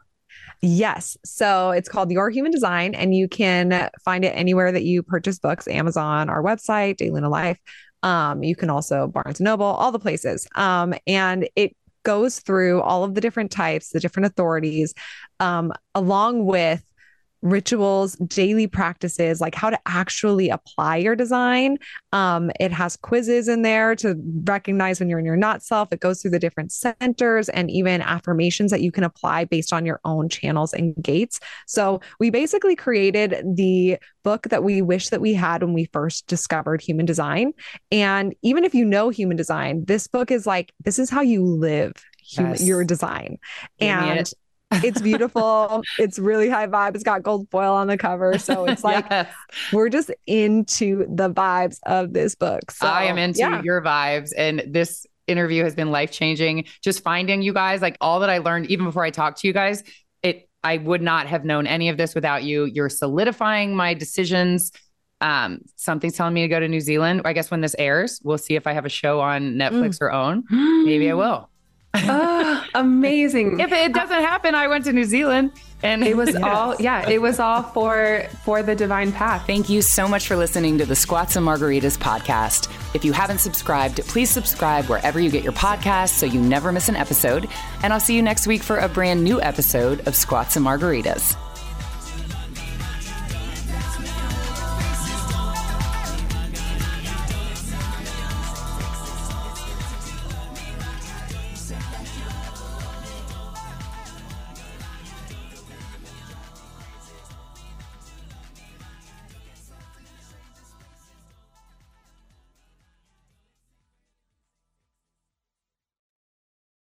Yes. So it's called Your Human Design, and you can find it anywhere that you purchase books Amazon, our website, DayLuna Life. Um, you can also Barnes and Noble, all the places. Um, and it goes through all of the different types, the different authorities, um, along with rituals, daily practices, like how to actually apply your design. Um, it has quizzes in there to recognize when you're in your not self. It goes through the different centers and even affirmations that you can apply based on your own channels and gates. So we basically created the book that we wish that we had when we first discovered human design. And even if you know human design, this book is like, this is how you live human, Yes. your design. Give and. It's beautiful. it's really high vibe. It's got gold foil on the cover. So it's [LAUGHS] like Yes. we're just into the vibes of this book. So I am into yeah. your vibes, and this interview has been life changing. Just finding you guys, like all that I learned, even before I talked to you guys, it I would not have known any of this without you. You're solidifying my decisions. Um, something's telling me to go to New Zealand. I guess when this airs, we'll see if I have a show on Netflix or OWN. [GASPS] Maybe I will. Oh, amazing. If it doesn't happen, I went to New Zealand and it was [LAUGHS] all yeah, it was all for for the divine path. Thank you so much for listening to the Squats and Margaritas podcast. If you haven't subscribed, please subscribe wherever you get your podcasts so you never miss an episode. And I'll see you next week for a brand new episode of Squats and Margaritas.